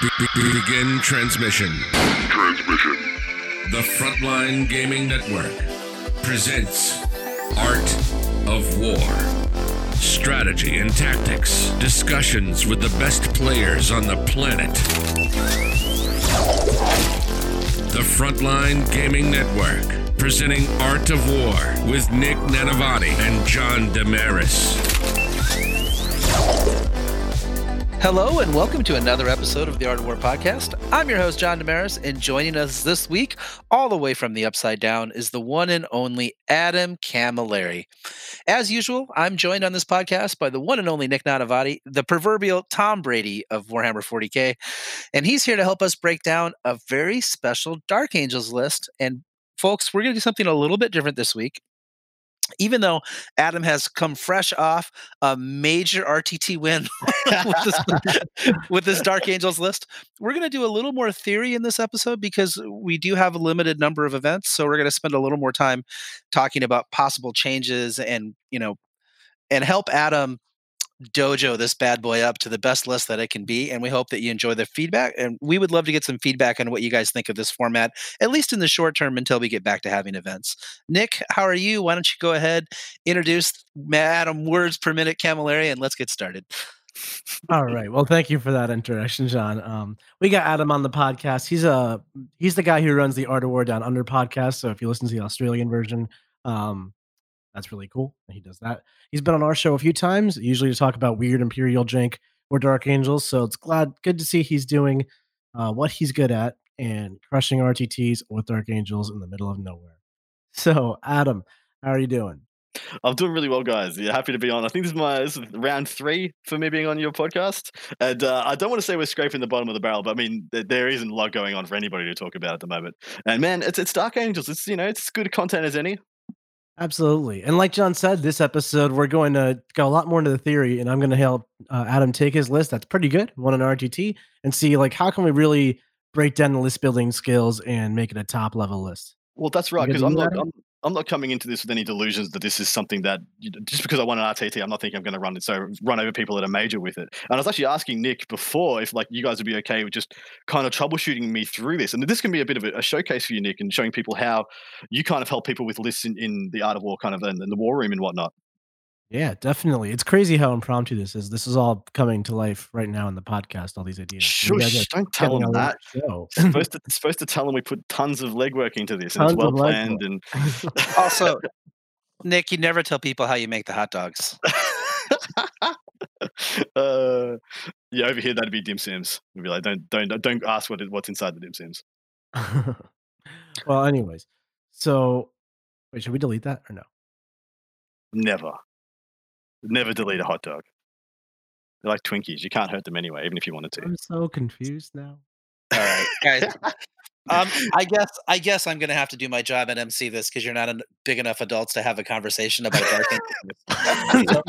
Be- be- begin transmission. Transmission. The Frontline Gaming Network presents Art of War. Strategy and tactics, discussions with the best players on the planet. The Frontline Gaming Network, presenting Art of War with Nick Nanavati and John Damaris. Hello and welcome to another episode of the Art of War podcast. I'm your host, John Damaris, and joining us this week, all the way from the Upside Down, is the one and only Adam Camilleri. As usual, I'm joined on this podcast by the one and only Nick Nanavati, the proverbial Tom Brady of Warhammer 40k, and he's here to help us break down a very special Dark Angels list. And folks, we're going to do something a little bit different this week even though Adam has come fresh off a major RTT win with, this, with this Dark Angels list, we're going to do a little more theory in this episode because we do have a limited number of events. So we're going to spend a little more time talking about possible changes and, you know, and help Adam dojo this bad boy up to the best list that it can be and we hope that you enjoy the feedback and we would love to get some feedback on what you guys think of this format at least in the short term until we get back to having events. Nick how are you? Why don't you go ahead introduce adam words per minute camilleri and let's get started. All right. Well thank you for that introduction john. Um, we got adam on the podcast. He's a he's the guy who runs the art of war down under podcast so if you listen to the australian version um, that's really cool. He does that. He's been on our show a few times, usually to talk about weird Imperial jank or Dark Angels. So it's glad, good to see he's doing uh, what he's good at and crushing RTTs with Dark Angels in the middle of nowhere. So, Adam, how are you doing? I'm doing really well, guys. Yeah, happy to be on. I think this is my this is round three for me being on your podcast, and uh, I don't want to say we're scraping the bottom of the barrel, but I mean there, there isn't a lot going on for anybody to talk about at the moment. And man, it's it's Dark Angels. It's you know it's good content as any. Absolutely. And like John said, this episode, we're going to go a lot more into the theory, and I'm going to help uh, Adam take his list. That's pretty good, one on RTT, and see like how can we really break down the list building skills and make it a top level list. Well, that's right, because I'm not, I'm, I'm not coming into this with any delusions that this is something that just because I want an RTT, I'm not thinking I'm going to run it. So run over people that are major with it. And I was actually asking Nick before if like you guys would be okay with just kind of troubleshooting me through this. And this can be a bit of a, a showcase for you, Nick, and showing people how you kind of help people with lists in, in the art of war, kind of in, in the war room and whatnot. Yeah, definitely. It's crazy how impromptu this is. This is all coming to life right now in the podcast. All these ideas. Shush! Don't tell them that. supposed to supposed to tell them we put tons of legwork into this, and tons it's well planned. And also, Nick, you never tell people how you make the hot dogs. uh, yeah, over here that'd be dim sims. We'd be like, don't don't don't ask what what's inside the dim sims. well, anyways, so wait, should we delete that or no? Never. Never delete a hot dog. They're like Twinkies. You can't hurt them anyway, even if you wanted to. I'm so confused now. All right, guys. um, I guess I guess I'm gonna have to do my job at MC this because you're not a, big enough adults to have a conversation about dark.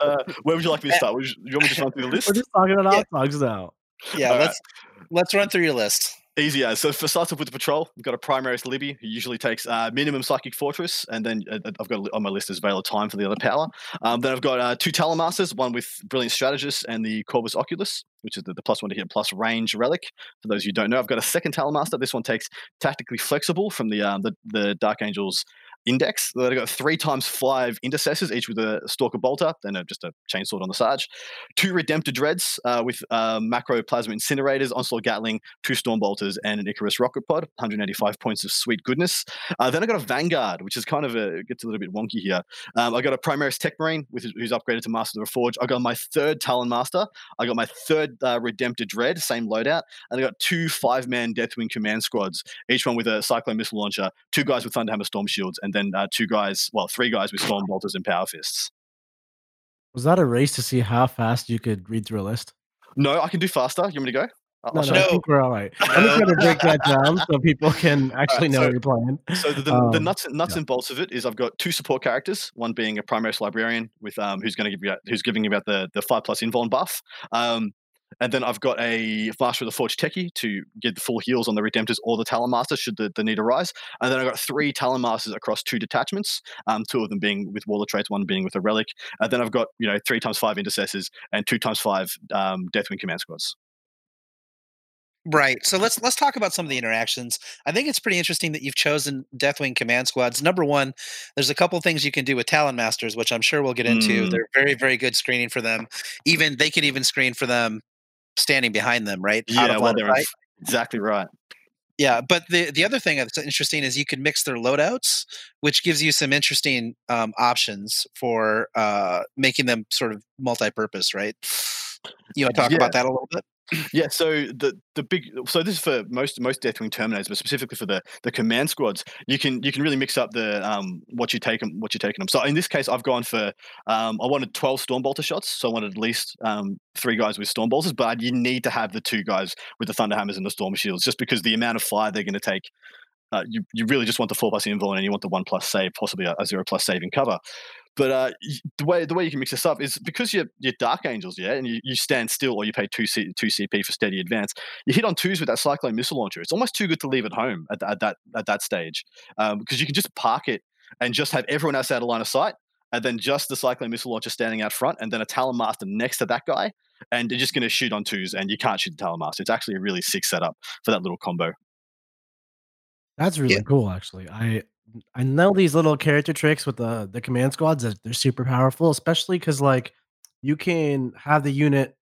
uh, where would you like me to start? Would you, you want me to run through the list? We're just talking about hot dogs now. Yeah, All let's right. let's run through your list. Easy as. So for starts off with the patrol, we've got a Primaris Libby who usually takes uh, minimum Psychic Fortress, and then uh, I've got on my list as Veil of Time for the other power. Um, then I've got uh, two Talonmasters, one with Brilliant Strategist and the Corvus Oculus, which is the, the plus one to hit plus range relic. For those you don't know, I've got a second Talonmaster. This one takes Tactically Flexible from the um, the, the Dark Angels index. They've got three times five intercessors, each with a stalker bolter, then a, just a chainsword on the sarge. Two redemptor dreads uh, with uh, macro plasma incinerators, onslaught gatling, two storm bolters, and an Icarus rocket pod. 185 points of sweet goodness. Uh, then I got a vanguard, which is kind of a gets a little bit wonky here. Um, I got a Primaris Tech Marine, with, who's upgraded to Master of the Forge. I got my third Talon Master. I got my third uh, redemptor dread, same loadout, and I got two five man Deathwing command squads, each one with a Cyclone missile launcher, two guys with Thunderhammer storm shields, and and then uh, two guys, well, three guys with storm bolters and power fists. Was that a race to see how fast you could read through a list? No, I can do faster. You want me to go? I'll no, no, I think we're all right. I'm just going to break that down so people can actually right, know so, what you're playing. So the, the, um, the nuts, nuts yeah. and bolts of it is I've got two support characters. One being a Primaris librarian with um, who's going to give you who's giving you about the the five plus invuln buff. Um, and then I've got a Master of the Forge Techie to get the full heals on the Redemptors or the Talon Master should the, the need arise. And then I've got three Talon Masters across two detachments, um, two of them being with Warlord Traits, one being with a Relic. And then I've got, you know, three times five Intercessors and two times five um, Deathwing Command Squads. Right. So let's let's talk about some of the interactions. I think it's pretty interesting that you've chosen Deathwing command squads. Number one, there's a couple things you can do with Talon Masters, which I'm sure we'll get into. Mm. They're very, very good screening for them. Even they can even screen for them standing behind them, right? Yeah, well, line of they're sight. exactly right. Yeah, but the the other thing that's interesting is you can mix their loadouts, which gives you some interesting um, options for uh, making them sort of multi-purpose, right? You want to talk Yeah. about that a little bit? Yeah, so the the big so this is for most most Deathwing Terminators, but specifically for the the command squads, you can you can really mix up the um what you take 'em- what you're taking them. So in this case, I've gone for um I wanted twelve Stormbolter shots, so I wanted at least um three guys with Stormbolters, but you need to have the two guys with the Thunderhammers and the Storm Shields, just because the amount of fire they're going to take. Uh, you, you really just want the four plus invuln and you want the one plus save, possibly a, a zero plus saving cover. But uh, the way the way you can mix this up is because you're, you're Dark Angels, yeah, and you, you stand still or you pay two C, two CP for steady advance. You hit on twos with that Cyclone missile launcher. It's almost too good to leave at home at, th- at that at that stage because you can just park it and just have everyone else out of line of sight, and then just the Cyclone missile launcher standing out front, and then a Talon Master next to that guy, and you're just going to shoot on twos, and you can't shoot the Talon Master. It's actually a really sick setup for that little combo. That's really Yeah. cool, actually. I I know these little character tricks with the the command squads that they're super powerful, especially because like you can have the unit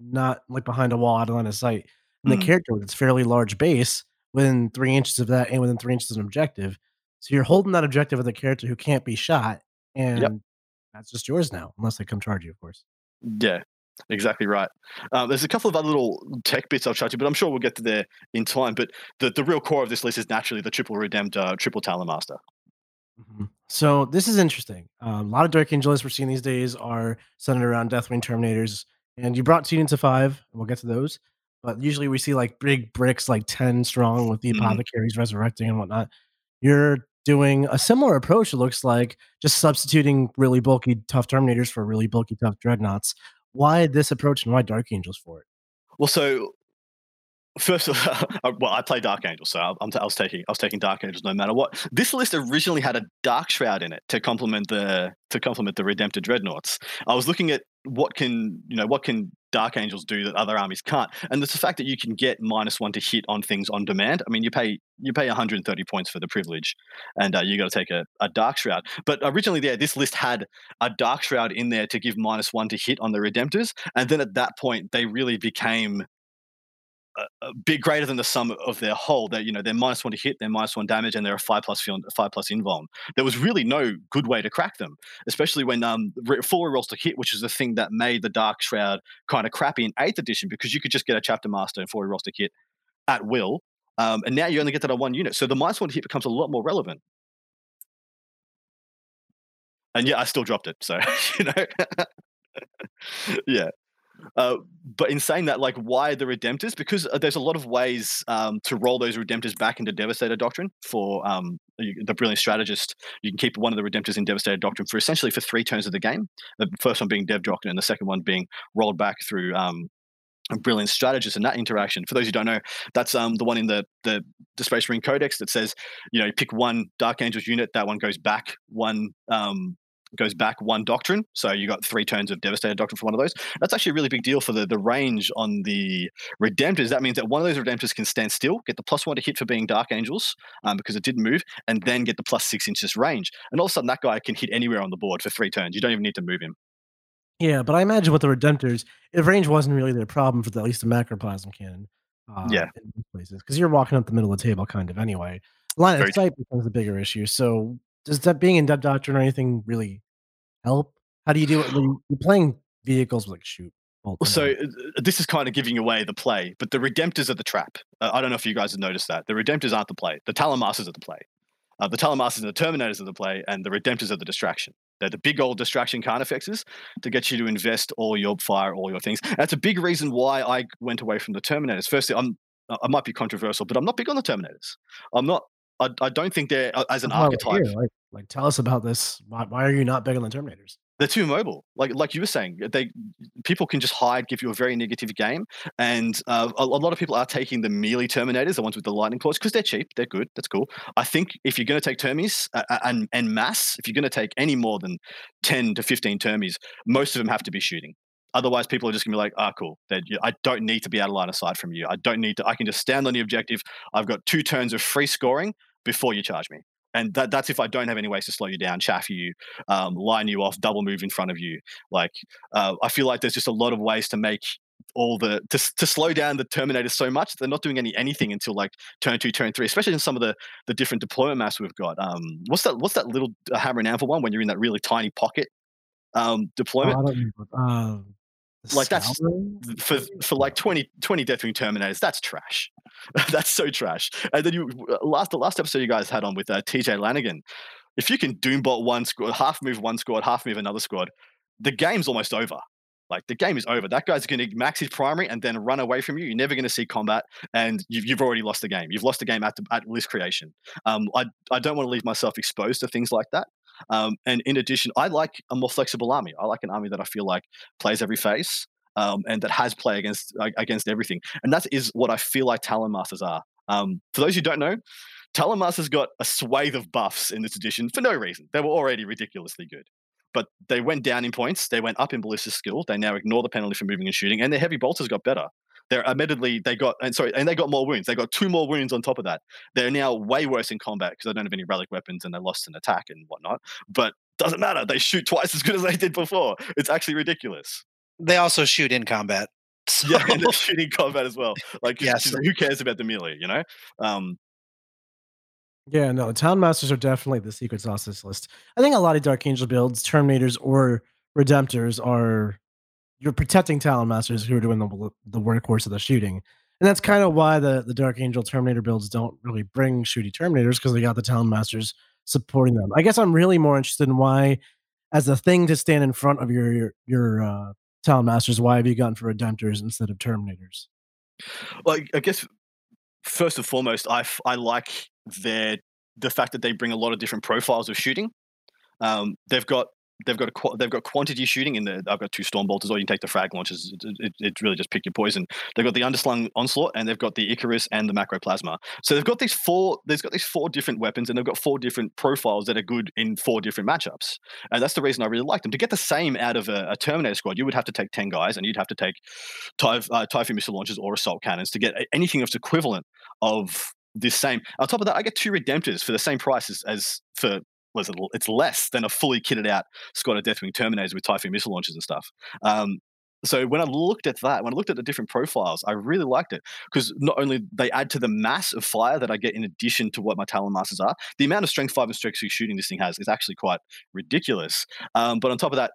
not like behind a wall out of line of sight, and the Mm. character with its fairly large base within three inches of that and within three inches of an objective. So you're holding that objective with a character who can't be shot, and that's just yours now, unless they come charge you, of course. Yeah, exactly right. Um, there's a couple of other little tech bits I'll try to, but I'm sure we'll get to there in time. But the, the real core of this list is naturally the triple redeemed uh, triple Talon Master. Mhm. So this is interesting. Um, a lot of Dark Angel lists we're seeing these days are centered around Deathwing Terminators, and you brought two into five, and we'll get to those. But usually we see like big bricks, like ten strong, with the Mhm. apothecaries resurrecting and whatnot. You're doing a similar approach. It looks like just substituting really bulky, tough Terminators for really bulky, tough Dreadnoughts. Why this approach, and why Dark Angels for it? Well, so first of all, uh, well, I play Dark Angels, so I'm was taking I was taking Dark Angels no matter what. This list originally had a Dark Shroud in it to complement the to complement the Redemptor Dreadnoughts. I was looking at what can you know what can Dark Angels do that other armies can't, and it's the fact that you can get minus one to hit on things on demand. I mean, you pay you pay 130 points for the privilege, and uh, you got to take a, a Dark Shroud. But originally, there this list had a Dark Shroud in there to give minus one to hit on the Redemptors, and then at that point, they really became a bit greater than the sum of their whole. That you know they're minus one to hit, they're minus one damage, and they're a five plus field, five plus invuln. There was really no good way to crack them, especially when um full rolls to hit, which is the thing that made the Dark Shroud kind of crappy in Eighth Edition because you could just get a Chapter Master and four rolls to hit at will. Um, and now you only get that on one unit, so the minus one to hit becomes a lot more relevant. And yeah, I still dropped it, so you know, yeah. Uh, but in saying that, like, why the Redemptors? Because uh, there's a lot of ways um, to roll those Redemptors back into Devastator Doctrine for um, the Brilliant Strategist. You can keep one of the Redemptors in Devastator Doctrine for essentially for three turns of the game. The first one being Dev Doctrine, and the second one being rolled back through um, a Brilliant Strategist. And that interaction, for those who don't know, that's um, the one in the the, the Space Marine Codex that says, you know, you pick one Dark Angels unit, that one goes back one. Um, goes back one doctrine so you got three turns of devastator doctrine for one of those that's actually a really big deal for the, the range on the redemptors that means that one of those redemptors can stand still get the plus one to hit for being dark angels um, because it didn't move and then get the plus six inches range and all of a sudden that guy can hit anywhere on the board for three turns you don't even need to move him Yeah, but I imagine with the Redemptors, if range wasn't really their problem for the, at least the macroplasm cannon. Uh, Yeah. in places because you're walking up the middle of the table, kind of anyway. Line Very of sight becomes the bigger issue. So, does that being in Dev Doctrine or anything really help? How do you do it when you're playing vehicles with like shoot? so uh, this is kind of giving away the play, but the Redemptors are the trap. Uh, I don't know if you guys have noticed that. The Redemptors aren't the play. The Talon Masters are the play. Uh, the Talon Masters and the Terminators are the play, and the Redemptors are the distraction. They're the big old distraction carnifexes to get you to invest all your fire, all your things. That's a big reason why I went away from the Terminators. Firstly, I'm I might be controversial, but I'm not big on the Terminators. I'm not. I, I don't think they're uh, as an That's why we're archetype. Like, like, tell us about this. Why, why are you not big on the Terminators? they're too mobile. Like like you were saying, they people can just hide, give you a very negative game, and uh, a, a lot of people are taking the melee terminators, the ones with the lightning claws, because they're cheap, they're good, that's cool. I think if you're going to take termies uh, uh, and and mass, if you're going to take any more than ten to fifteen termies, most of them have to be shooting. Otherwise, people are just gonna be like, "Ah, cool. That I don't need to be out of line of sight from you. I don't need to. I can just stand on the objective. I've got two turns of free scoring before you charge me." And that, that's if I don't have any ways to slow you down, chaff you, um, line you off, double move in front of you. Like, uh, I feel like there's just a lot of ways to make all the to, to slow down the terminators so much they're not doing any anything until like turn two turn three especially in some of the the different deployment maps we've got um what's that what's that little uh, hammer and anvil one when you're in that really tiny pocket um deployment Oh, uh, like that's for for like 20 20 deathwing terminators that's trash that's so trash and then you uh, last the last episode you guys had on with uh, tj lanigan if you can doombot one squad half move one squad half move another squad the game's almost over like the game is over. That guy's going to max his primary and then run away from you. You're never going to see combat, and you've, you've already lost the game. You've lost the game at, the, at list creation. Um, I I don't want to leave myself exposed to things like that. Um, and in addition, I like a more flexible army. I like an army that I feel like plays every phase um, and that has play against against everything. And that is what I feel like Talon Masters are. Um, for those who don't know, Talon Masters got a swathe of buffs in this edition for no reason. They were already ridiculously good but they went down in points. They went up in ballistic skill. They now ignore the penalty for moving and shooting, and their heavy bolters got better. They're admittedly they got and sorry, and they got more wounds. They got two more wounds on top of that. They're now way worse in combat because they don't have any relic weapons and they lost an attack and whatnot. But doesn't matter. They shoot twice as good as they did before. It's actually ridiculous. They also shoot in combat. So. Yeah, and they're shooting combat as well. Like, Yeah, who cares about the melee? You know. Um, Yeah, no, Talon Masters are definitely the secret sauce this list. I think a lot of Dark Angel builds, Terminators or Redemptors are you're protecting Talon Masters who are doing the the workhorse of the shooting. And that's kind of why the, the Dark Angel Terminator builds don't really bring shooty Terminators because they got the Talon Masters supporting them. I guess I'm really more interested in why, as a thing to stand in front of your your, your uh, Talon Masters, why have you gone for Redemptors instead of Terminators? well, I guess first and foremost, I, I like their the fact that they bring a lot of different profiles of shooting. Um, they've got they've got a they've got quantity shooting in there. I've got two storm bolters, or you can take the frag launchers. It, it, it's really just pick your poison. They've got the underslung onslaught, and they've got the Icarus and the macroplasma. So they've got these four. There's got these four different weapons, and they've got four different profiles that are good in four different matchups. And that's the reason I really like them. To get the same out of a, a Terminator squad, you would have to take ten guys, and you'd have to take uh, Typhoon missile launchers or assault cannons to get anything that's equivalent of this same. On top of that, I get two Redemptors for the same price as, as for it's less than a fully kitted out squad of Deathwing Terminators with Typhoon missile launchers and stuff. Um, so when I looked at that, when I looked at the different profiles, I really liked it because not only they add to the mass of fire that I get in addition to what my Talon Masters are, the amount of Strength Five and Strength Six shooting this thing has is actually quite ridiculous. Um, but on top of that,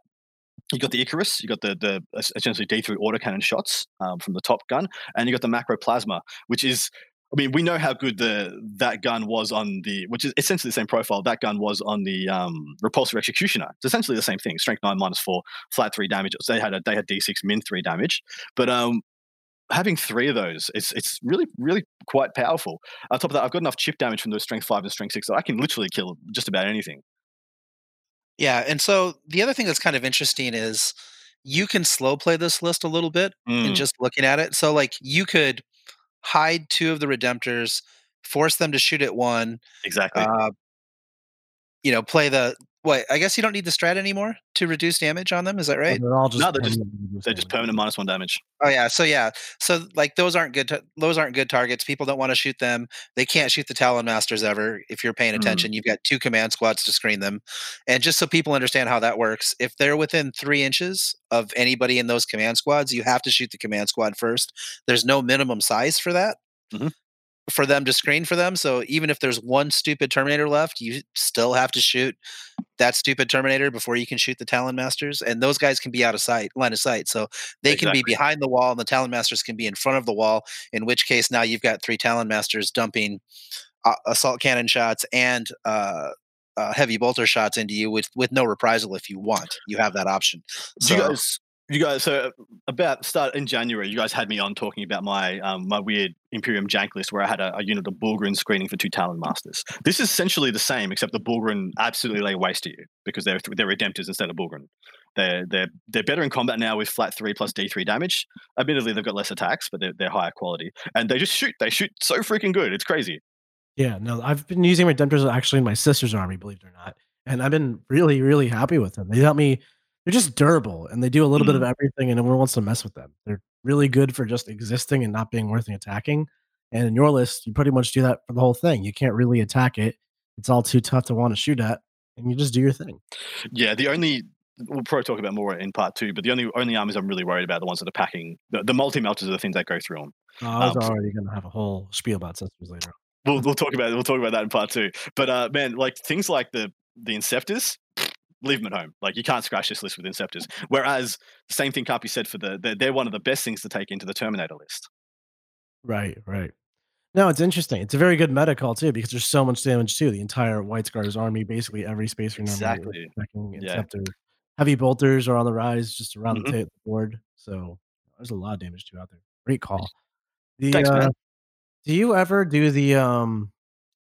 you got the Icarus, you got the the essentially D3 autocannon shots um, from the top gun, and you got the macro plasma, which is I mean, we know how good the that gun was on the, which is essentially the same profile. That gun was on the um, Repulsor Executioner. It's essentially the same thing: strength nine minus four, flat three damage. They had a they had D six min three damage, but um, having three of those, it's it's really really quite powerful. On top of that, I've got enough chip damage from those strength five and strength six that I can literally kill just about anything. Yeah, and so the other thing that's kind of interesting is you can slow play this list a little bit Mm. in just looking at it. So like you could hide two of the redemptors, force them to shoot at one, Exactly. uh, you know, play the what? I guess you don't need the strat anymore to reduce damage on them. Is that So right? They're all just No, they're just- They're just permanent minus one damage. Oh yeah, so yeah, so like those aren't good. ta- those aren't good targets. People don't want to shoot them. They can't shoot the Talon Masters ever. If you're paying Mm. attention, you've got two command squads to screen them. And just so people understand how that works, if they're within three inches of anybody in those command squads, you have to shoot the command squad first. There's no minimum size for that. Mhm. For them to screen for them, so even if there's one stupid Terminator left, you still have to shoot that stupid Terminator before you can shoot the Talon Masters, and those guys can be out of sight, line of sight. So they can be behind the wall, and the Talon Masters can be in front of the wall. In which case, now you've got three Talon Masters dumping uh, assault cannon shots and uh, uh, heavy bolter shots into you with with no reprisal if you want. You have that option. Do So you guys, you guys, so about start in January, you guys had me on talking about my um, my weird Imperium jank list where I had a, a unit of Bullgryn screening for two Talon Masters. This is essentially the same, except the Bullgryn absolutely lay waste to you because they're they're Redemptors instead of Bullgryn. They're they're they're better in combat now with flat three plus D three damage. Admittedly, they've got less attacks, but they're they're higher quality, and they just shoot. They shoot so freaking good. It's crazy. Yeah, no, I've been using Redemptors actually in my sister's army, believe it or not, and I've been really, really happy with them. They help me they're just durable and they do a little bit of Mm. everything, and no one wants to mess with them. They're really good for just existing and not being worth the attacking. And in your list, you pretty much do that for the whole thing. You can't really attack it. It's all too tough to want to shoot at, and you just do your thing. Yeah, the only we'll probably talk about more in part two, but the only only armies I'm really worried about are the ones that are packing the, the multi melters are the things that go through them. Uh, I was Um, already going to have a whole spiel about sisters later. We'll we'll talk about we'll talk about that in part two. But uh, man, like things like the the Inceptors, leave them at home. Like you can't scratch this list with Inceptors. Whereas the same thing can't be said for the they're, they're one of the best things to take into the Terminator list. Right, right. No, it's interesting. It's a very good meta call too because there's so much damage too. The entire White Scars army, basically every spacer number, is Exactly. attacking Yeah. Heavy bolters are on the rise just around Mhm. the ta- board, so there's a lot of damage too out there. Great call. The, Thanks, uh, do you ever do the um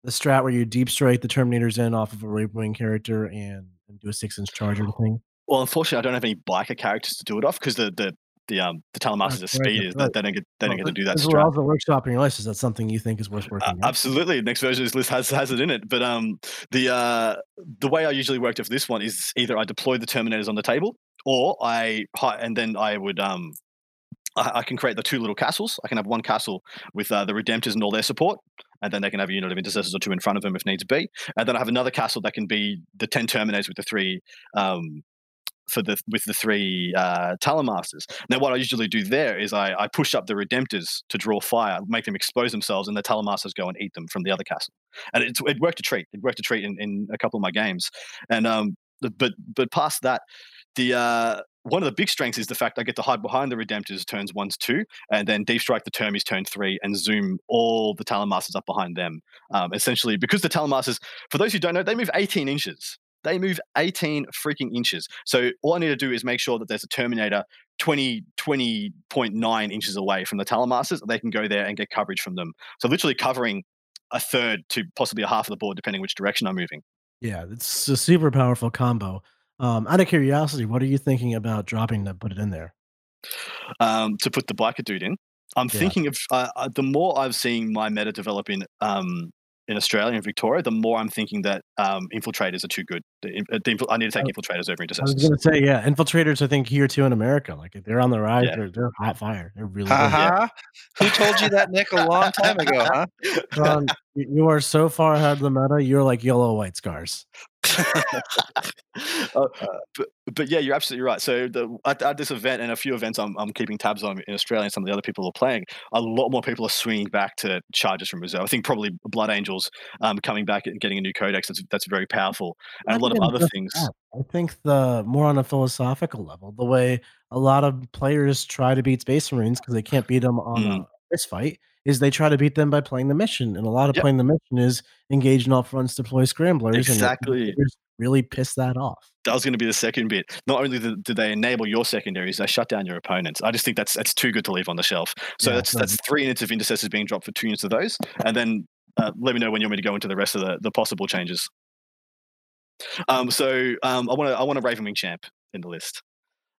the strat where you deep strike the Terminators in off of a Raven Wing character and, and do a six inch charger thing? Well, unfortunately, I don't have any biker characters to do it off because the the the um the Talonmasters are That's right, speeders. that's They, right. don't get they don't get to do that well the workshop in your list. Is that something you think is worth working? Uh, on? absolutely, next version of this list has has it in it. But um, the uh, the way I usually worked it for this one is either I deploy the Terminators on the table, or I and then I would um, I, I can create the two little castles. I can have one castle with uh, the Redemptors and all their support, and then they can have a unit of intercessors or two in front of them if needs be. And then I have another castle that can be the ten Terminators with the three um, for the with the three uh, Talonmasters. Now, what I usually do there is I, I push up the Redemptors to draw fire, make them expose themselves, and the Talonmasters go and eat them from the other castle. And it, it worked a treat. It worked a treat in, in a couple of my games. And um, but but past that, the uh, one of the big strengths is the fact I get to hide behind the Redemptors turns one to two, and then deep strike the Termies turn three, and zoom all the Talonmasters up behind them. Um, essentially, because the Talonmasters, for those who don't know, they move 18 inches. They move 18 freaking inches. So all I need to do is make sure that there's a Terminator 20, 20.9 inches away from the Talonmasters. They can go there and get coverage from them. So literally covering a third to possibly a half of the board, depending which direction I'm moving. Yeah, it's a super powerful combo. Um, out of curiosity, what are you thinking about dropping to put it in there? um, to put the biker dude in. I'm Yeah. thinking of uh, uh, the more I've seen my meta develop in um, in Australia and Victoria, the more I'm thinking that um, infiltrators are too good. The, in- uh, the I need to take infiltrators over into Samsung. I was going to say, yeah, infiltrators. I think here too in America, like they're on the rise. Yeah. They're they're hot fire. They're really Ha good. ha. Who told you that, Nick, a long time ago, huh? John, you you are so far ahead of the meta. You're like yellow white scars. Uh, but, but yeah, you're absolutely right. So the, at, at this event and a few events I'm, I'm keeping tabs on in Australia and some of the other people who are playing, a lot more people are swinging back to charges from reserve. I think probably Blood Angels um, coming back and getting a new codex that's, that's very powerful. And a lot of other things. that. I think the more on a philosophical level, the way a lot of players try to beat Space Marines because they can't beat them on Mm. a fist fight is they try to beat them by playing the mission, and a lot of Yep. playing the mission is engage in all fronts, deploy scramblers, Exactly. really piss that off. that was going to be the second bit. Not only do, do they enable your secondaries, they shut down your opponents. I just think that's that's too good to leave on the shelf. So Yeah, that's that's three units of intercessors being dropped for two units of those, and then uh, let me know when you want me to go into the rest of the, the possible changes. Um, so um, I want to I want a Ravenwing champ in the list.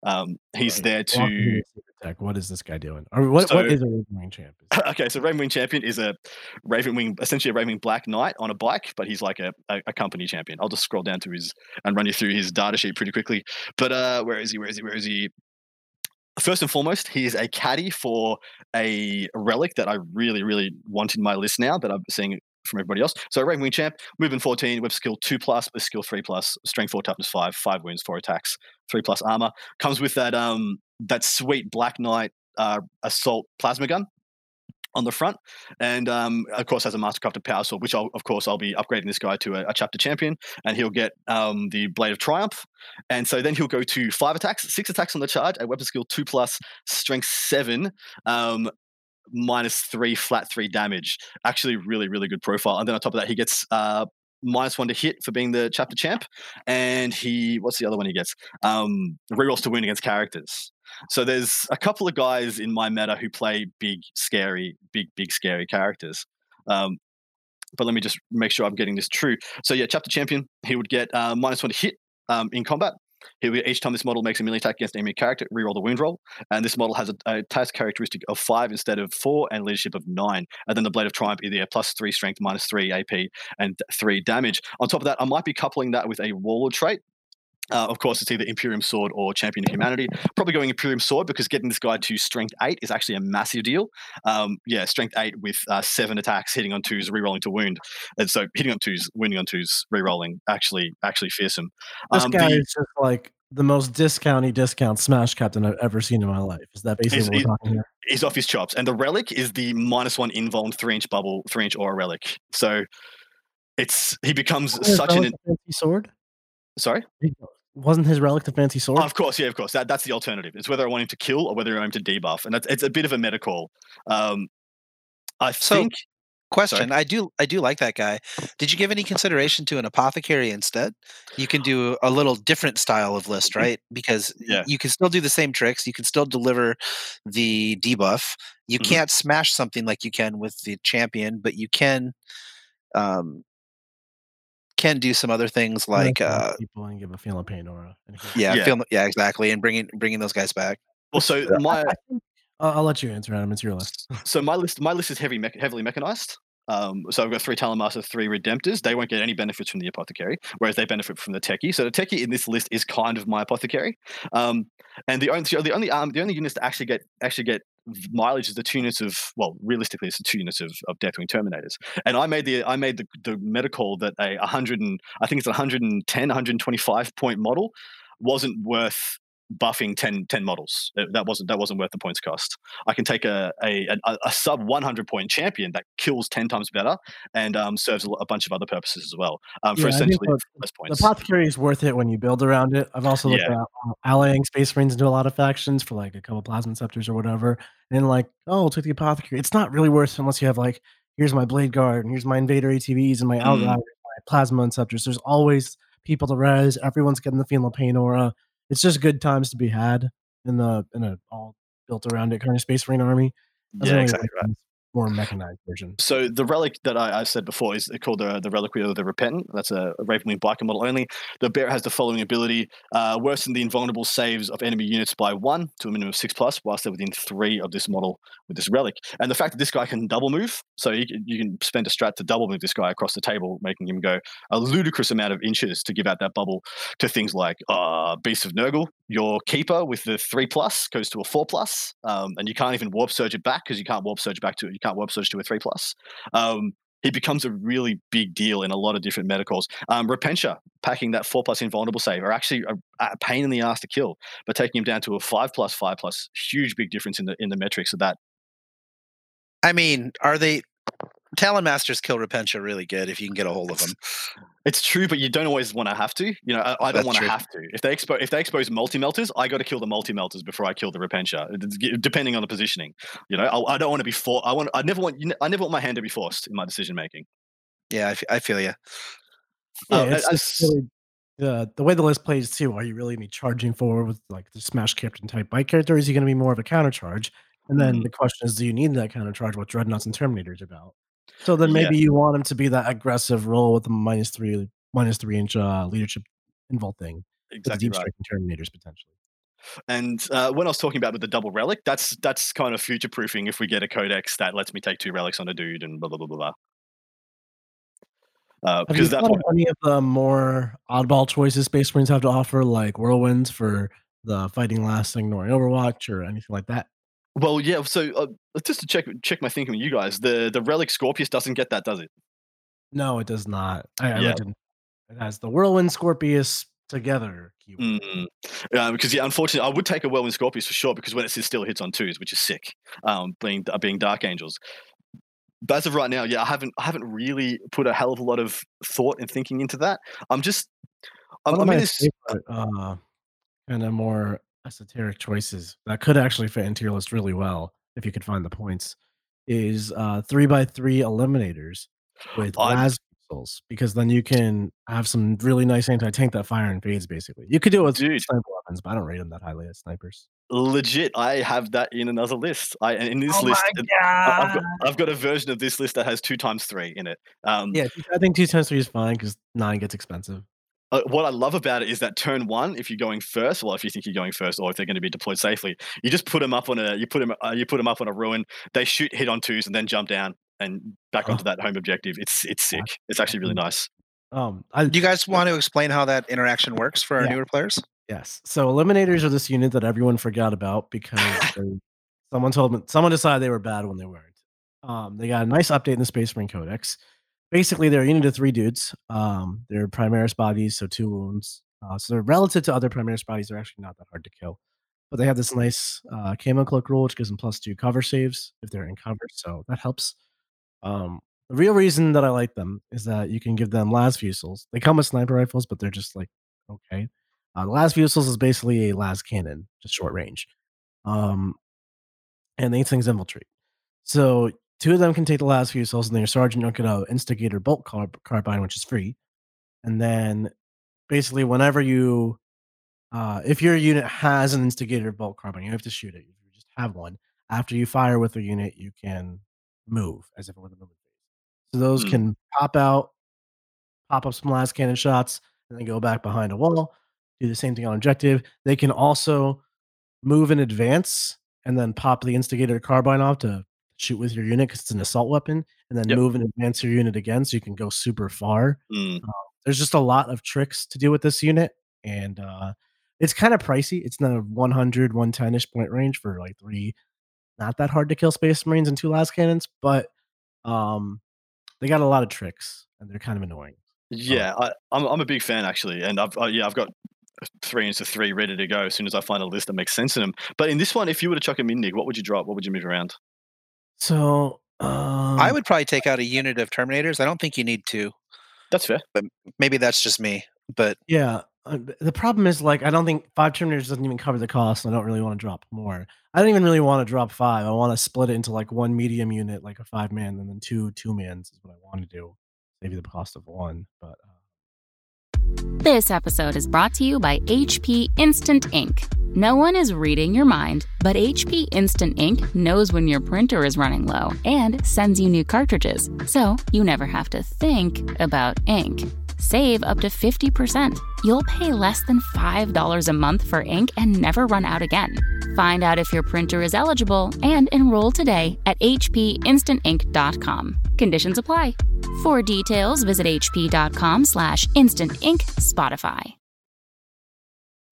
Um, he's Right. there to through the secret tech. What is this guy doing? Or what, what So- is a Ravenwing champ? Is- okay, so Ravenwing Champion is a Ravenwing, essentially a Ravenwing Black Knight on a bike, but he's like a, a, a company champion. I'll just scroll down to his and run you through his data sheet pretty quickly. But uh, where is he? Where is he? Where is he? First and foremost, he is a caddy for a relic that I really, really want in my list now that I'm seeing from everybody else. So Ravenwing Champ, movement 14, whip skill 2 plus, with skill 3 plus, strength 4, toughness 5, 5 wounds, 4 attacks, 3 plus armor. Comes with that um that sweet Black Knight uh, assault plasma gun on the front, and um, of course has a mastercrafted power sword, which I'll, of course I'll be upgrading this guy to a, a chapter champion, and he'll get um, the blade of triumph, and so then he'll go to five attacks, six attacks on the charge, a weapon skill two plus, strength seven, um, minus three flat three damage. Actually, really really good profile, and then on top of that he gets. Uh, Minus one to hit for being the chapter champ, and he what's the other one he gets? Um, rerolls to win against characters. So there's a couple of guys in my meta who play big, scary, big, big, scary characters. Um, but let me just make sure I'm getting this true. So yeah, chapter champion, he would get uh, minus one to hit um, in combat. Each time this model makes a melee attack against an enemy character, reroll the wound roll. And this model has a, a task characteristic of five instead of four, and leadership of nine. And then the blade of triumph either plus three strength, minus three AP, and three damage. On top of that, I might be coupling that with a warlord trait Uh, of course, it's either Imperium Sword or Champion of Humanity. Probably going Imperium Sword because getting this guy to Strength 8 is actually a massive deal. Um, yeah, Strength 8 with uh, seven attacks, hitting on twos, rerolling to wound. And so hitting on twos, wounding on twos, rerolling, actually, actually fearsome. This Um, guy the- is just like the most discounty discount Smash Captain I've ever seen in my life. Is that basically Is- what we're talking here? is off his chops. And the relic is the minus one invuln three inch bubble, three inch aura relic. So it's he becomes such an sword. sorry. Wasn't his relic the fancy sword? Oh, of course, yeah, of course. That, that's the alternative. It's whether I want him to kill or whether I want him to debuff, and that's it's a bit of a meta call. Um, I So- think Question: I do I do like that guy. Did you give any consideration to an apothecary instead? You can do a little different style of list, right? Because Yeah. you can still do the same tricks. You can still deliver the debuff. You Mhm. can't smash something like you can with the champion, but you can um, can do some other things like uh, people and give a feel of pain aura. and it goes- yeah, Yeah. Feel, yeah, exactly, and bringing bringing those guys back. well. So my I think- I'll, I'll let you answer, Adam. It's your list. so my list my list is heavy mech heavily mechanized. Um, so I've got three Talon Masters, three Redemptors. They won't get any benefits from the Apothecary, whereas they benefit from the Techie. So the Techie in this list is kind of my Apothecary. Um, and the only the only um, the only units that actually get actually get v- mileage is the two units of well, realistically, it's the two units of, of Deathwing Terminators. And I made the I made the the call that a 100 and I think it's a 110 125 point model wasn't worth buffing 10, 10 models. Uh, That wasn't that wasn't worth the points cost. I can take a a, a, a sub 100 point champion that kills 10 times better and um, serves a, a bunch of other purposes as well um, for Yeah, essentially the- less The points. apothecary is worth it when you build around it. I've also looked Yeah. at uh, allying space marines into a lot of factions for like a couple plasma scepters or whatever. And like, oh, I'll take the apothecary. It's not really worth it unless you have like, here's my blade guard, and here's my invader ATVs and my Mm. my plasma scepters. There's always people to res. Everyone's getting the of pain aura. It's just good times to be had in the in a all built around it kind of space marine army. That's yeah, exactly right. More mechanized version. So the relic that I, I said before is called the the reliquary of the repentant. That's a, a Ravenwing biker model only. The bear has the following ability: uh, worsen the invulnerable saves of enemy units by one to a minimum of six plus, whilst they're within three of this model with this relic. And the fact that this guy can double move, so you can, you can spend a strat to double move this guy across the table, making him go a ludicrous amount of inches to give out that bubble to things like uh, Beast of Nurgle. Your keeper with the three plus goes to a four plus, um, and you can't even warp surge it back because you can't warp surge back to you can't warp surge to a three plus. Um, he becomes a really big deal in a lot of different medicals. Um, Repentia packing that four plus invulnerable save are actually a, a pain in the ass to kill, but taking him down to a five plus five plus, huge big difference in the in the metrics of that. I mean, are they Talon Masters kill Repentia really good if you can get a hold of them? It's true, but you don't always want to have to. You know, I, I don't want to have to. If they expose if they expose multi melters, I got to kill the multi melters before I kill the Repentia, depending on the positioning. You know, I, I don't want to be forced. I want. I never want. I never want my hand to be forced in my decision making. Yeah, I, f- I feel you. Yeah, Uh, it's, as- it's really the the way the list plays too. Are you really gonna be charging forward with like the smash captain type bike character? Or is he going to be more of a counter charge? And then Mhm. the question is, do you need that counter charge? What dreadnoughts and terminators about? So then Yeah. maybe you want him to be that aggressive role with the minus three minus three inch uh, leadership involved thing Exactly deep right. striking terminators potentially. And uh, when I was talking about with the double relic, that's that's kind of future proofing. If we get a codex that lets me take two relics on a dude and blah blah blah blah blah. Uh, Have because that thought point, of any of the more oddball choices Space Marines have to offer, like whirlwinds for the fighting last ignoring Overwatch or anything like that? Well, yeah. So uh, just to check check my thinking with you guys, the the relic Scorpius doesn't get that, does it? No, it does not. I, I Yeah. it has the whirlwind Scorpius together. Mm. Because yeah, unfortunately, I would take a whirlwind Scorpius for sure because when it still hits on twos, which is sick, um, being uh, being Dark Angels. But as of right now, yeah, I haven't I haven't really put a hell of a lot of thought and thinking into that. I'm just I'm, I'm in this. uh, kind of more esoteric choices that could actually fit into your list really well if you could find the points is uh, three by three eliminators with las missiles because then you can have some really nice anti tank that fire and fades. Basically, you could do it with Dude. sniper weapons, but I don't rate them that highly as snipers. legit i have that in another list i in this list Oh I- I've got! I've got a version of this list that has two times three in it um Yeah, I think two times three is fine because nine gets expensive. Uh, what i love about it is that turn one if you're going first well if you think you're going first or if they're going to be deployed safely you just put them up on a you put them uh, you put them up on a ruin they shoot hit on twos and then jump down and back Oh. onto that home objective it's it's sick it's actually really nice Um, I, Do you guys want to explain how that interaction works for our Yeah. newer players? Yes. So eliminators are this unit that everyone forgot about because they, someone told them someone decided they were bad when they weren't. Um, they got a nice update in the Space Marine Codex. Basically, they're unit of three dudes. Um, they're Primaris bodies, so two wounds. Uh, so they're relative to other Primaris bodies, they're actually not that hard to kill. But they have this nice uh, camo cloak rule, which gives them plus two cover saves if they're in cover, so that helps. Um, the real reason that I like them is that you can give them las fusils. They come with sniper rifles, but they're just like okay. Uh, the las fusils is basically a las cannon, just short range. Um, and these things infiltrate. So two of them can take the last few fusils, and then your sergeant will get a instigator bolt carb- carbine, which is free. And then basically, whenever you, uh, if your unit has an instigator bolt carbine, you have to shoot it. If you just have one, after you fire with the unit, you can move as if it were the movement phase. So those Hmm. can pop out, pop up some lascannon shots, and then go back behind a wall. Do the same thing on objective. They can also move in advance and then pop the instigator carbine off to shoot with your unit because it's an assault weapon, and then Yep. move and advance your unit again so you can go super far. Mm. There's just a lot of tricks to do with this unit, and uh, it's kind of pricey. It's in the 100, 110 ish point range for like three not that hard to kill Space Marines and two lascannons, but um, they got a lot of tricks and they're kind of annoying. Yeah, I, I'm I'm a big fan actually, and I've uh, yeah I've got three into three ready to go as soon as I find a list that makes sense in them. But in this one, if you were to chuck a Mindig, what would you drop? What would you move around? So um, I would probably take out a unit of Terminators. I don't think you need two. That's fair. but Maybe that's just me, but Yeah. uh, The problem is, like, I don't think five Terminators doesn't even cover the cost. And I don't really want to drop more. I don't even really want to drop five. I want to split it into like one medium unit, like a five man, and then two two mans is what I want to do. Maybe the cost of one. But uh, This episode is brought to you by HP Instant Ink. No one is reading your mind, but HP Instant Ink knows when your printer is running low and sends you new cartridges, so you never have to think about ink. Save up to 50%. You'll pay less than $5 a month for ink and never run out again. Find out if your printer is eligible and enroll today at hpinstantink.com. Conditions apply. For details, visit hp.com slash instantink Spotify.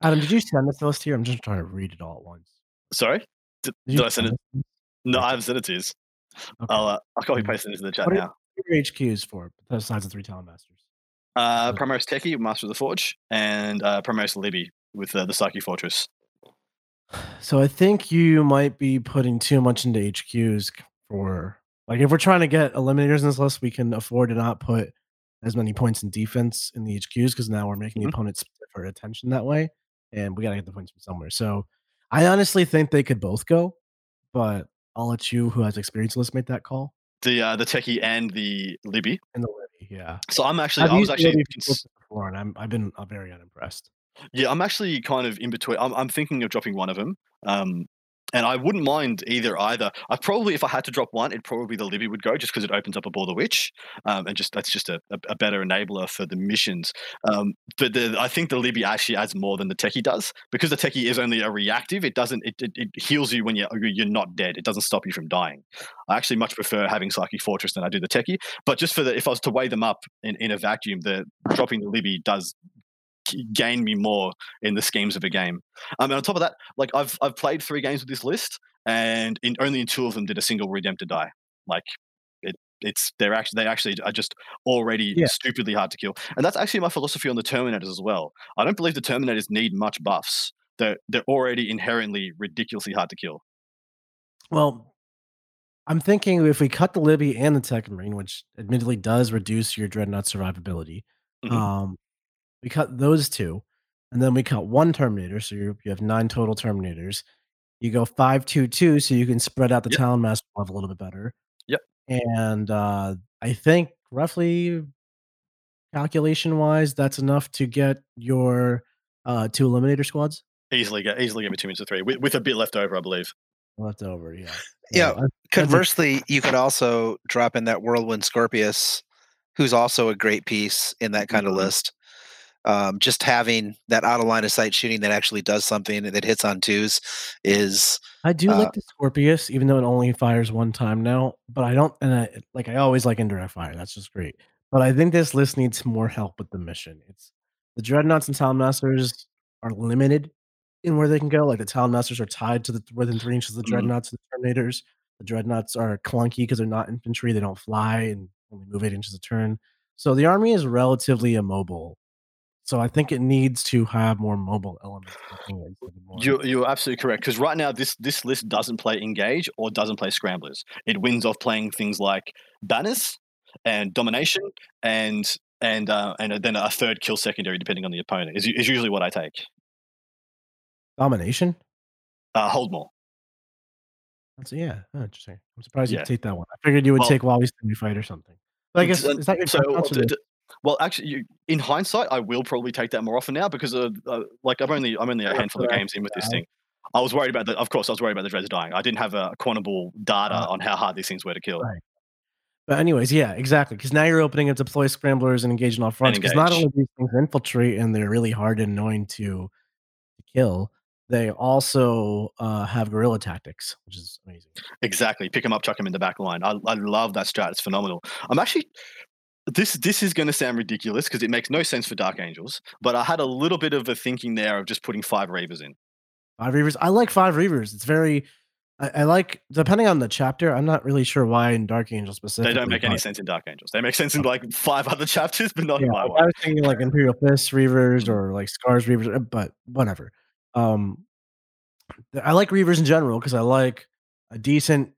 Adam, did you send this list here? I'm just trying to read it all at once. Sorry, did, Did you did I send it? this? No, I haven't sent it to you. Okay. I'll uh, I'll copy paste it into the chat What now. What are your HQs for besides the three Talon Masters? Uh, Okay. Primaris Techie, Master of the Forge, and uh, Primaris Libby with uh, the Psychic Fortress. So I think you might be putting too much into HQs for like if we're trying to get eliminators in this list, we can afford to not put as many points in defense in the HQs because now we're making Mhm. the opponents split for attention that way, and we gotta get the points from somewhere. So I honestly think they could both go, but I'll let you, who has experience list, make that call. The uh, the Techie and the Libby. And the Libby, yeah. So I'm actually I've I was actually before, and I'm I've been uh, very unimpressed. Yeah, I'm actually kind of in between. I'm, I'm thinking of dropping one of them. Um, and I wouldn't mind either. Either I probably, if I had to drop one, it probably the Libby would go just because it opens up a the Witch, um, and just that's just a, a, a better enabler for the missions. Um, but the, I think the Libby actually adds more than the Techie does because the Techie is only a reactive. It doesn't. It, it, it heals you when you're you're not dead. It doesn't stop you from dying. I actually much prefer having Psychic Fortress than I do the Techie. But just for the, if I was to weigh them up in, in a vacuum, the dropping the Libby does gain me more in the schemes of a game. Um, and on top of that, like I've I've played three games with this list, and in only in two of them did a single redemptor die. Like it, it's they're actually they actually are just already Yeah. stupidly hard to kill, and that's actually my philosophy on the Terminators as well. I don't believe the Terminators need much buffs. They're they're already inherently ridiculously hard to kill. Well, I'm thinking if we cut the Libby and the Tech Marine, which admittedly does reduce your Dreadnought survivability, Mhm. um, we cut those two, and then we cut one Terminator, so you you have nine total Terminators. You go five two two, so you can spread out the Yep. Talon Master level a little bit better. Yep. And uh, I think roughly calculation wise, that's enough to get your uh, two Eliminator squads Easily get easily get me two minutes of three with, with a bit left over, I believe. left over. Yeah. Yeah, So I- conversely, you could also drop in that Whirlwind Scorpius, who's also a great piece in that kind of Mhm. list. Um, just having that out of line of sight shooting that actually does something that hits on twos is I do Uh, like the Scorpius, even though it only fires one time now. But I don't, and I like I always like indirect fire. That's just great. but I think this list needs more help with the mission. It's the Dreadnoughts and Talonmasters are limited in where they can go. Like the Talonmasters are tied to the within three inches of the Mhm. Dreadnoughts and the Terminators. The Dreadnoughts are clunky because they're not infantry. They don't fly and only move eight inches a turn. So the army is relatively immobile. So I think it needs to have more mobile elements. in it instead of more- You're, you're absolutely correct because right now this this list doesn't play engage or doesn't play scramblers. It wins off playing things like banners and domination and and uh, and then a third kill secondary depending on the opponent is, is usually what I take. domination. Uh, hold more. That's yeah, oh, interesting. I'm surprised Yeah. you'd take that one. I figured you would Well- take Wally Semi Fight or something. But I guess Uh, is that your so preference or d- the- d- well actually you, in hindsight i will probably take that more often now because of uh, like i'm only i'm only a handful of games in with this thing i was worried about the of course i was worried about the dreads dying i didn't have a quantable data Uh, on how hard these things were to kill Right. But anyways, yeah, exactly. Because now you're opening up deploy scramblers and engage in all fronts. Because not only do these things infiltrate and they're really hard and annoying to, to kill, they also uh, have guerrilla tactics, which is amazing. exactly pick them up chuck them in the back line i, I love that strat it's phenomenal i'm actually this this is going to sound ridiculous because it makes no sense for dark angels but i had a little bit of a thinking there of just putting five reivers in Five reivers. I like five reivers. It's very. I, I like depending on the chapter. I'm not really sure why in Dark Angel they don't make any sense in dark angels they make sense in like five other chapters but not Yeah, in my one I was thinking like Imperial Fist Reivers Mhm. or like Scars Reivers, uh, but whatever. Um, I like Reivers in general because I like a decent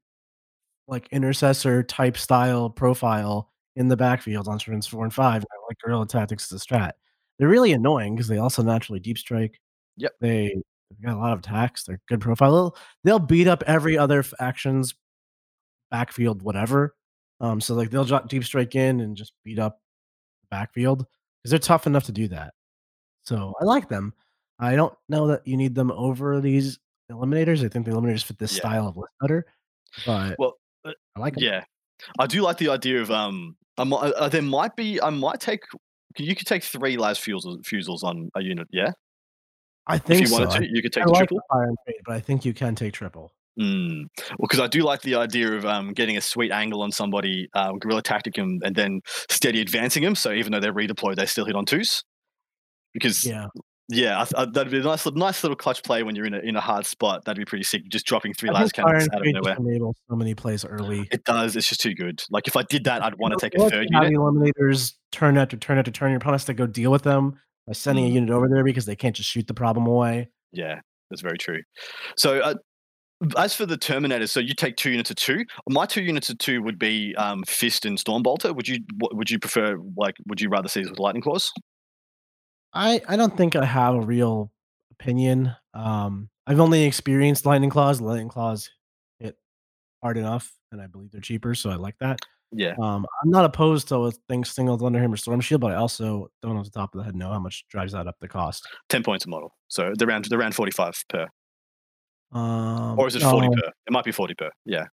like intercessor type style profile in the backfield on turns four and five. and I like guerrilla tactics a strat. They're really annoying because they also naturally deep strike. Yep. They they've got a lot of attacks. They're good profile. They'll, they'll beat up every other f- actions backfield, whatever. Um, so like they'll drop deep strike in and just beat up the backfield because they're tough enough to do that. So I like them. I don't know that you need them over these eliminators. I think the eliminators fit this Yeah. style of list better, but well uh, I like them. Yeah, I do like the idea of um. I might, uh, there might be. I might take. You could take three las fusils, fusils on a unit. Yeah, I think if you so. wanted I, to, you could I take like triple. and fade, but I think you can take triple. Mm. Well, because I do like the idea of um, getting a sweet angle on somebody, uh, guerrilla tactic and, and then steady advancing them. So even though they're redeployed, they still hit on twos. Because yeah, Yeah, I, I, that'd be a nice, little- nice little clutch play when you're in a in a hard spot. That'd be pretty sick. Just dropping three last lascannons out of nowhere. enables so many plays early. It does. It's just too good. Like if I did that, I'd want to take a third unit. eliminators turn after turn after turn. Your opponent has to go deal with them by sending a Mm. unit over there because they can't just shoot the problem away. Yeah, that's very true. So, uh, as for the Terminators, so you take two units of two. My two units of two would be um, Fist and Stormbolter. Would you would you prefer? Like, would you rather see this with Lightning Claws? I I don't think I have a real opinion. Um, I've only experienced lightning claws. Lightning claws hit hard enough, and I believe they're cheaper, so I like that. Yeah, Um, I'm not opposed to things single under him storm shield, but I also don't off the top of the head know how much drives that up the cost. ten points a model. So they're around they're around forty five per, Um, or is it forty no, per? It might be forty per. Yeah,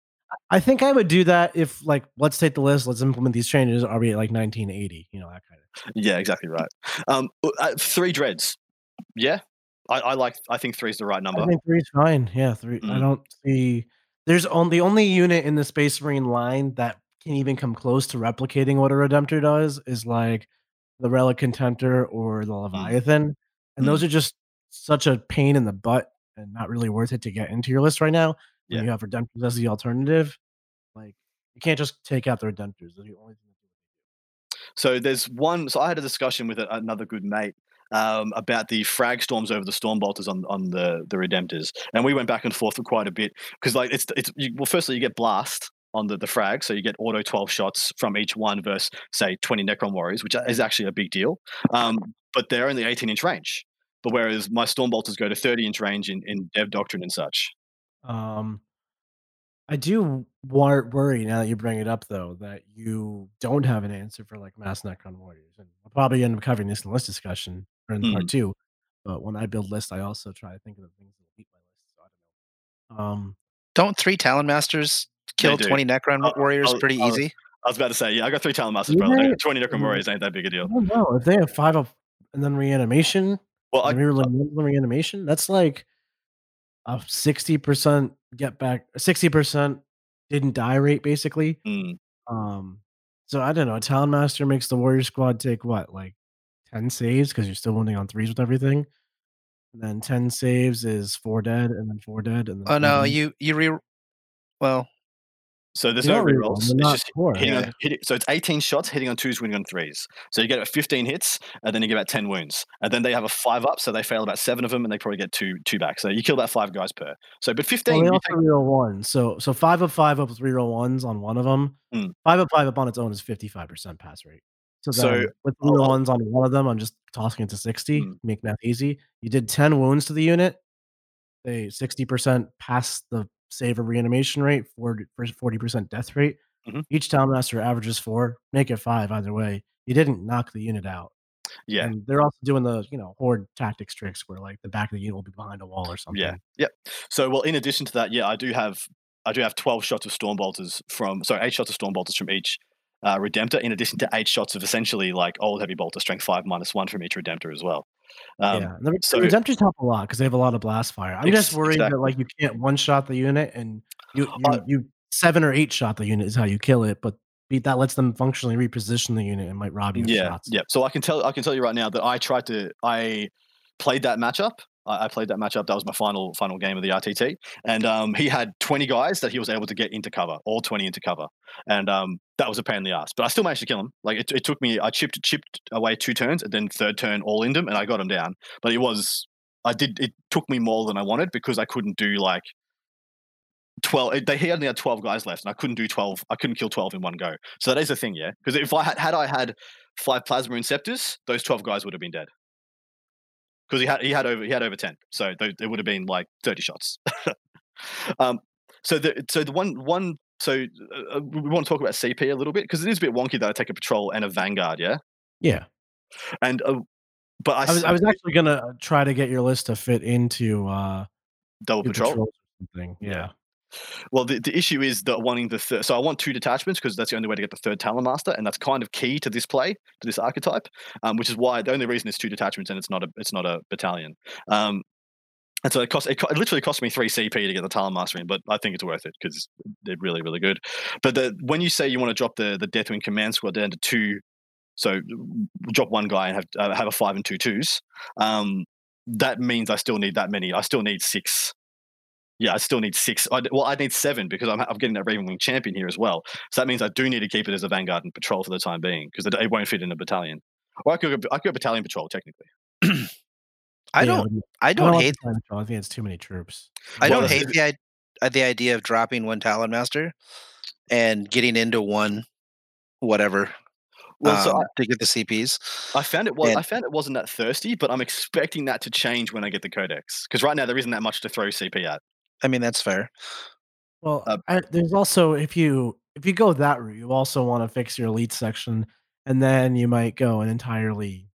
I think I would do that if like let's take the list, let's implement these changes. Are we at like 1980? You know that kind of. yeah, exactly right. Um, uh, three dreads. Yeah, I, I like. I think three is the right number. I think three's fine. Yeah, three. I Mm. don't see. There's only the only unit in the Space Marine line that can even come close to replicating what a Redemptor does is like the Relic Contemptor or the Leviathan, and those are just such a pain in the butt and not really worth it to get into your list right now. Yeah. you have Redemptors as the alternative, like you can't just take out the Redemptors. The only thing. So there's one. So I had a discussion with a, another good mate um, about the frag storms over the storm bolters on on the the redemptors, and we went back and forth for quite a bit because like it's it's you, well, firstly you get blast on the the frag, so you get auto twelve shots from each one versus say twenty Necron warriors, which is actually a big deal. Um, but they're only eighteen inch range. But whereas my storm bolters go to thirty inch range in, in Dev Doctrine and such. Um, I do wor- worry now that you bring it up, though, that you don't have an answer for like mass Necron warriors, and we'll probably end up covering this in the list discussion or in Mm. part two. But when I build lists, I also try to think of the things that beat my list. So I don't know. Um, Don't three Talon Masters kill 20 Necron I'll- warriors I'll- pretty I'll- easy? I was about to say, yeah, I got three Talon Masters, bro. Twenty Necron Mm. warriors ain't that big a deal. don't if they have five of and then reanimation. Well, I, and re- reanimation. That's like a sixty percent get back, sixty percent didn't die rate, basically. mm, Um, So I don't know. A Talon Master makes the Warrior Squad take what, like ten saves because you're still winning on threes with everything. And then ten saves is four dead, and then four dead, and then Oh no, you you re. Well, So there's no don't rerolls. It's just hitting Yeah. on hitting. So it's 18 shots, hitting on twos, winning on threes. So you get about 15 hits, and then you get about 10 wounds. And then they have a five up, so they fail about seven of them, and they probably get two two back. So you kill about five guys per. So but 15. Well, they also take- reroll one. So so five of five up with reroll ones on one of them. Mm. Five of five up on its own is fifty five percent pass rate. So, So, with I'll- ones on one of them, I'm just tossing it to sixty. Mm. Make math easy. You did ten wounds to the unit. They sixty percent pass the save a reanimation rate. Forty percent death rate. Mhm. Each Talon Master averages four. Make it five either way. You didn't knock the unit out. yeah. And they're also doing the you know horde tactics tricks where like the back of the unit will be behind a wall or something. Yeah. Yep. So well, in addition to that, yeah, I do have I do have 12 shots of storm bolters from sorry, eight shots of storm bolters from each uh, redemptor, in addition to eight shots of essentially like old heavy bolter strength five minus one from each redemptor as well. Um, yeah, the, so- the Redemptors help a lot because they have a lot of blast fire. I'm Ex- just worried that like you can't one shot the unit and you you, Uh, you seven or eight shot the unit is how you kill it, but beat that lets them functionally reposition the unit and might rob you yeah, shots. yeah. So I can tell I can tell you right now that I tried to I played that matchup. I, played that matchup. That was my final final game of the RTT, and um, he had 20 guys that he was able to get into cover, all 20 into cover, and um, that was a pain in the ass. But I still managed to kill him. Like it, it took me, I chipped chipped away two turns, and then third turn all in him, and I got him down. But it was I did it took me more than I wanted because I couldn't do like 12 it- they he only had 12 guys left and i couldn't do 12 i couldn't kill 12 in one go so that is the thing yeah because if i had had i had five plasma inceptors those 12 guys would have been dead because he had he had over he had over 10 so tho- it would have been like 30 shots um so the so the one one so uh, we want to talk about cp a little bit because it is a bit wonky that i take a patrol and a vanguard yeah yeah. and uh, but I, I was I was actually gonna try to get your list to fit into uh double patrol patrols or something. Yeah. Well, the, the issue is that wanting the third. So I want two detachments because that's the only way to get the third Talon Master, and that's kind of key to this play, to this archetype. Um, which is why the only reason it's two detachments and it's not a it's not a battalion. Um, and so it cost it, it literally cost me three CP to get the Talon Master in, but I think it's worth it because they're really really good. But the when you say you want to drop the the Deathwing Command Squad down to two, so drop one guy and have uh, have a five and two twos. Um, that means I still need that many. I still need six yeah, I still need six. I, well, I need seven because I'm, I'm getting that Raven Wing champion here as well. So that means I do need to keep it as a vanguard and patrol for the time being because it, it won't fit in a battalion. Or I could go, I could go battalion patrol technically. I Yeah, don't. but I I don't like hate. the time patrol. I think it's too many troops. I Well, don't hate the uh, the idea of dropping one Talon Master and getting into one whatever Well, so um, to get the CPs. I, I found it was and- I found it wasn't that thirsty, but I'm expecting that to change when I get the codex because right now there isn't that much to throw CP at. I mean, that's fair. Well, Uh, I, there's also if you if you go that route, you also want to fix your elite section, and then you might go an entirely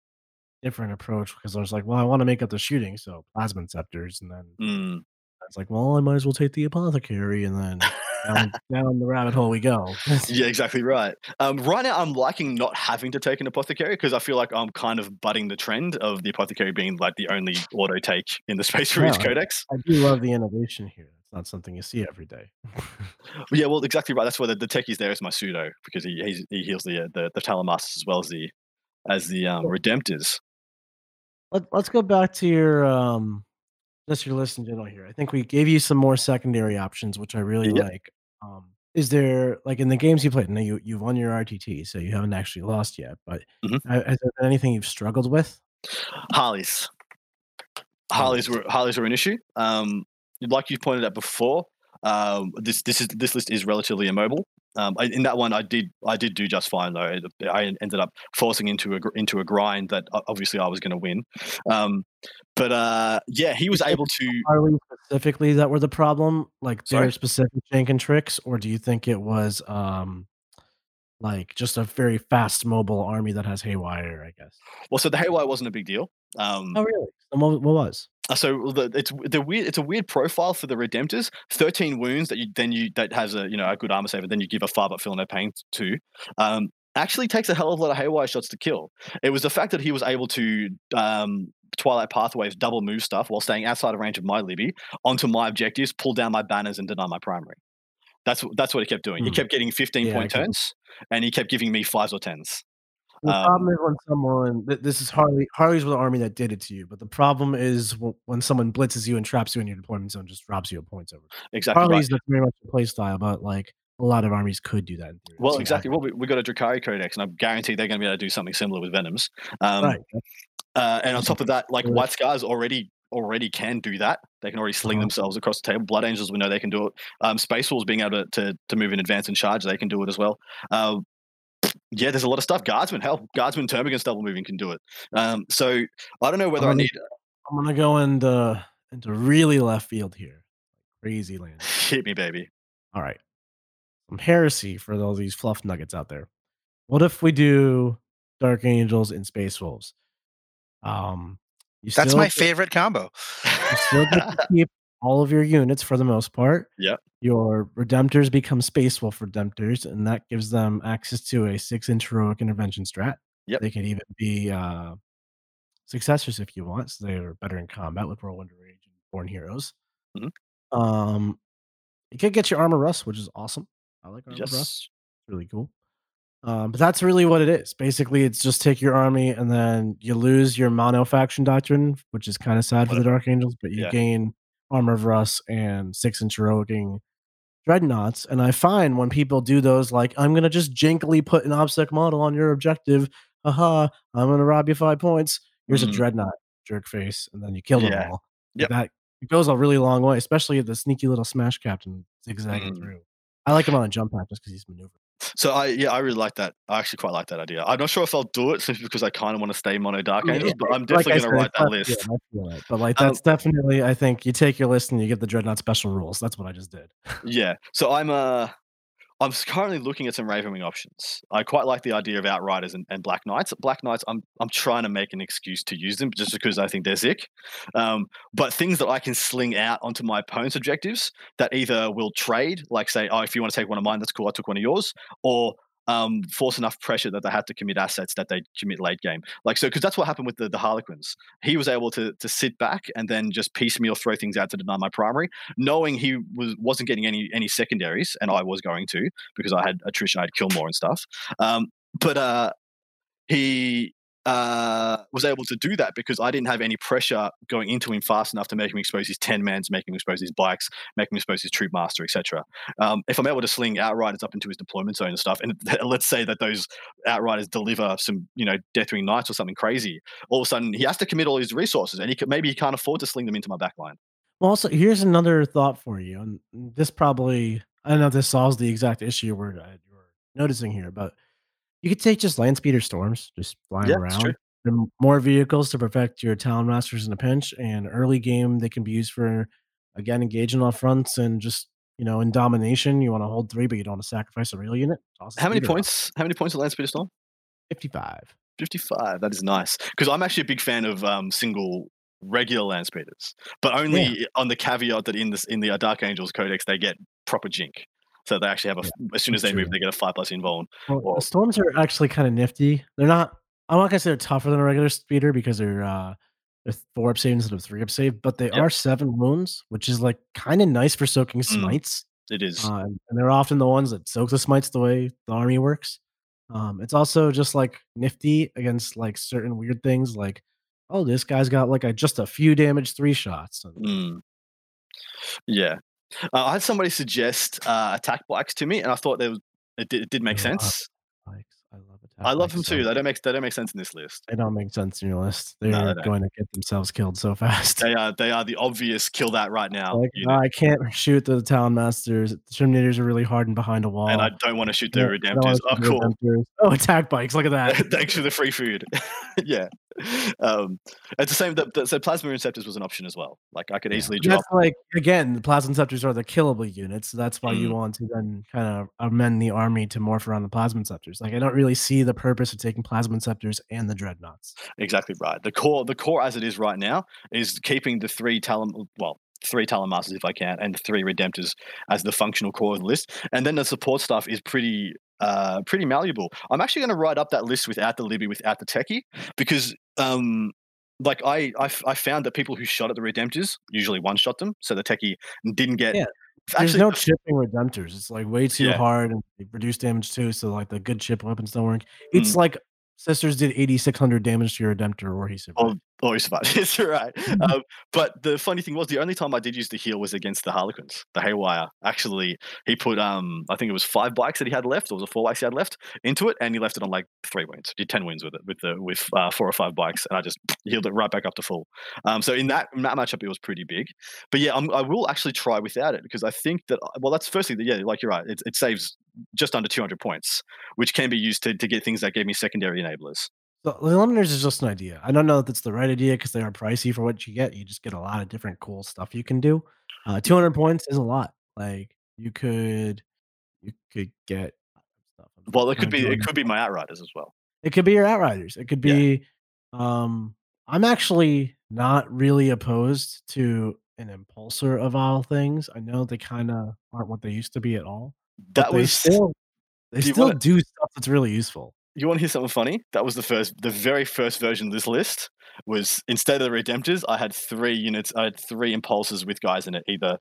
different approach because there's like, well, I want to make up the shooting, so plasma inceptors, and then Mm. it's like, well, I might as well take the apothecary, and then down, down the rabbit hole we go. Yeah, exactly right. Um, right now, I'm liking not having to take an apothecary because I feel like I'm kind of butting the trend of the apothecary being like the only auto take in the Space Marines Yeah. Codex. I do love the innovation here. It's not something you see every day. Yeah, well, exactly right. That's why the, the techie's there is my pseudo because he he's, he heals the uh, the the as well as the as the um, Redemptors. Let, let's go back to your um just your list in general here. I think we gave you some more secondary options, which I really Yep. like. Um, is there like in the games you played? Now you you've won your RTT, so you haven't actually lost yet. But Mhm. has there been anything you've struggled with? Harleys. Harleys were Harleys were an issue. Um, like you pointed out before, um, this this is this list is relatively immobile. Um, I, in that one, I did I did do just fine though. I ended up forcing into a into a grind that obviously I was going to win. Um, but uh, yeah, he was able to. Harley specifically that were the problem, like Sorry? their specific jank and tricks, or do you think it was um like just a very fast mobile army that has haywire? I guess. Well, so the haywire wasn't a big deal. Um, Oh really? And What, what was? Uh, so the, it's the weird it's a weird profile for the redemptors 13 wounds that you then you that has a you know a good armor save and then you give a five up feel no pain to um actually takes a hell of a lot of haywire shots to kill it was the fact that he was able to um twilight pathways double move stuff while staying outside of range of my libby onto my objectives pull down my banners and deny my primary That's that's what he kept doing. He Hmm. kept getting 15 Yeah, point okay. turns, and he kept giving me fives or tens. The Um, problem is when someone this is Harley Harley's with the army that did it to you, but the problem is when someone blitzes you and traps you in your deployment zone, just drops you a points over. Exactly. Harley's that's very much a play style, but like a lot of armies could do that. In. Well, So, exactly. Well, we, we got a Drukhari Codex, and I guarantee they're going to be able to do something similar with Venoms. Um, right. uh, and on top of that, like White Scars already already can do that. They can already sling Uh-huh. themselves across the table. Blood Angels, we know they can do it. Um, Space Wolves being able to, to to move in advance and charge, they can do it as well. Uh, yeah, there's a lot of stuff. Guardsmen, hell, Guardsmen, Termagants double moving can do it. Um, so I don't know whether I gonna- need I'm gonna go into into really left field here, crazy land. hit me, baby. All right, some heresy for all these fluff nuggets out there. What if we do Dark Angels and Space Wolves? Um, you That's my get- favorite combo. You still get to keep all of your units for the most part. Yeah. Your Redemptors become Space Wolf Redemptors, and that gives them access to a six inch heroic intervention strat. Yep. They can even be uh, successors if you want, so they're better in combat with Whirlwind Rage and Born Heroes. Mhm. Um, you could get your Armor Rust, which is awesome. I like Armor Rust yes. really cool. Um, but that's really what it is. Basically, it's just take your army and then you lose your mono faction doctrine, which is kind of sad for the Dark Angels, but you Yeah. gain armor of Russ and six inch heroicing dreadnoughts. And I find when people do those, like I'm gonna just jinkily put an obstacle model on your objective. Haha, I'm gonna rob you five points. Here's Mhm. a dreadnought, jerk face, and then you kill them Yeah. all. Yep. That it goes a really long way, especially the sneaky little smash captain zigzagging Mm. through. I like him on a jump pack just because he's maneuvering. So I yeah, I really like that. I actually quite like that idea. I'm not sure if I'll do it simply because I kind of want to stay mono Dark Yeah, Angels, but I'm definitely going to said, write that list. feel it. But like Um, that's definitely, I think you take your list and you get the dreadnought special rules. That's what I just did. Yeah. So I'm uh I'm currently looking at some Ravenwing options. I quite like the idea of Outriders and, and Black Knights. Black Knights, I'm I'm trying to make an excuse to use them just because I think they're sick. Um, but things that I can sling out onto my opponent's objectives that either will trade, like say, oh, if you want to take one of mine, that's cool. I took one of yours, or um, force enough pressure that they had to commit assets that they commit late game. Like so, because that's what happened with the, the Harlequins. He was able to to sit back and then just piecemeal throw things out to deny my primary, knowing he was wasn't getting any any secondaries, and I was going to because I had attrition, I had kill more and stuff. Um, but uh, he uh, was able to do that because I didn't have any pressure going into him fast enough to make him expose his 10 mans, make him expose his bikes, make him expose his troupe master, etc. Um, if I'm able to sling outriders up into his deployment zone and stuff, and let's say that those outriders deliver some, you know, Deathwing Knights or something crazy, all of a sudden he has to commit all his resources, and he could, maybe he can't afford to sling them into my backline. Well, also, here's another thought for you. And this probably, I don't know if this solves the exact issue we're, uh, you're noticing here, but you could take just land speeder storms, just flying Yeah, around. More vehicles to protect your Talon Masters in a pinch. And early game, they can be used for, again, engaging off fronts and just, you know, in domination. You want to hold three, but you don't want to sacrifice a real unit. How many speeder off. points? How many points at Land Speeder Storm? 55. 55. That is nice. Because I'm actually a big fan of um, single regular land speeders, but only on the caveat that in this in the Dark Angels Codex they get proper jink. So they actually have a f- as soon as they move, they get a five plus invuln. Well, storms are actually kind of nifty. They're not. I'm not gonna say they're tougher than a regular speeder because they're uh they're four up save instead of three up save, but they Yep. are seven wounds, which is like kind of nice for soaking Mm. smites. It is. Uh, and they're often the ones that soak the smites the way the army works. Um, it's also just like nifty against like certain weird things, like oh, this guy's got like a just a few damage three shots. And Mm. Yeah. Uh, I had somebody suggest uh, attack bikes to me, and I thought it, did, it did make sense. I love attack I love bikes them so too. They don't make they don't make sense in this list. They don't make sense in your list. They're they going to get themselves killed so fast. They are they are the obvious kill that right now. Like, unit, I can't shoot the Talon Masters. The Terminators are really hard and behind a wall. and I don't want to shoot the don't- I don't wanna redemptors. Oh, cool. Redemptors. Oh, attack bikes! Look at that. Thanks for the free food. yeah. Um, it's the same. The, the, so plasma inceptors was an option as well. Like I could Yeah. easily drop. That's like again, the plasma inceptors are the killable units. So that's why you Mm. want to then kind of amend the army to morph around the plasma inceptors. Like I don't really see the purpose of taking plasma inceptors and the dreadnoughts. Exactly right. The core, the core as it is right now, is keeping the three Talon. Well, three Talon Masters if I can, and the three redemptors as the functional core of the list. And then the support stuff is pretty, uh, pretty malleable. I'm actually going to write up that list without the Libby, without the techie, because um. Like I, I, f- I found that people who shot at the redemptors usually one shot them, so the techie didn't get Yeah. There's Actually, no chipping redemptors. It's like way too Yeah. hard and they reduce damage too. So like the good chip weapons don't work. It's Mm. like sisters did 8600 damage to your redemptor or he survived. Oh, you survived. It's all right. Um, but the funny thing was, the only time I did use the heal was against the Harlequins, the Haywire. Actually, he put, um, I think it was five bikes that he had left, or was it four bikes he had left into it, and he left it on like three wins. Did ten wins with it, with the with uh, four or five bikes, and I just healed it right back up to full. Um, so in that in that matchup, it was pretty big. But yeah, I'm, I will actually try without it because I think that uh, well, that's firstly, yeah, like you're right, it, it saves just under 200 points, which can be used to to get things that gave me secondary enablers. So the eliminators is just an idea. I don't know if that's the right idea because they are pricey for what you get. You just get a lot of different cool stuff you can do. Uh, 200 points is a lot. Like you could, you could get stuff. Well, it could be it could be my outriders as well. It could be your outriders. It could Yeah. be. Um, I'm actually not really opposed to an impulsor of all things. I know they kind of aren't what they used to be at all. That was still they Do still wanna- do stuff that's really useful. You want to hear something funny? That was the first, the very first version of this list. Was instead of the Redemptors, I had three units. I had three impulsors with guys in it, either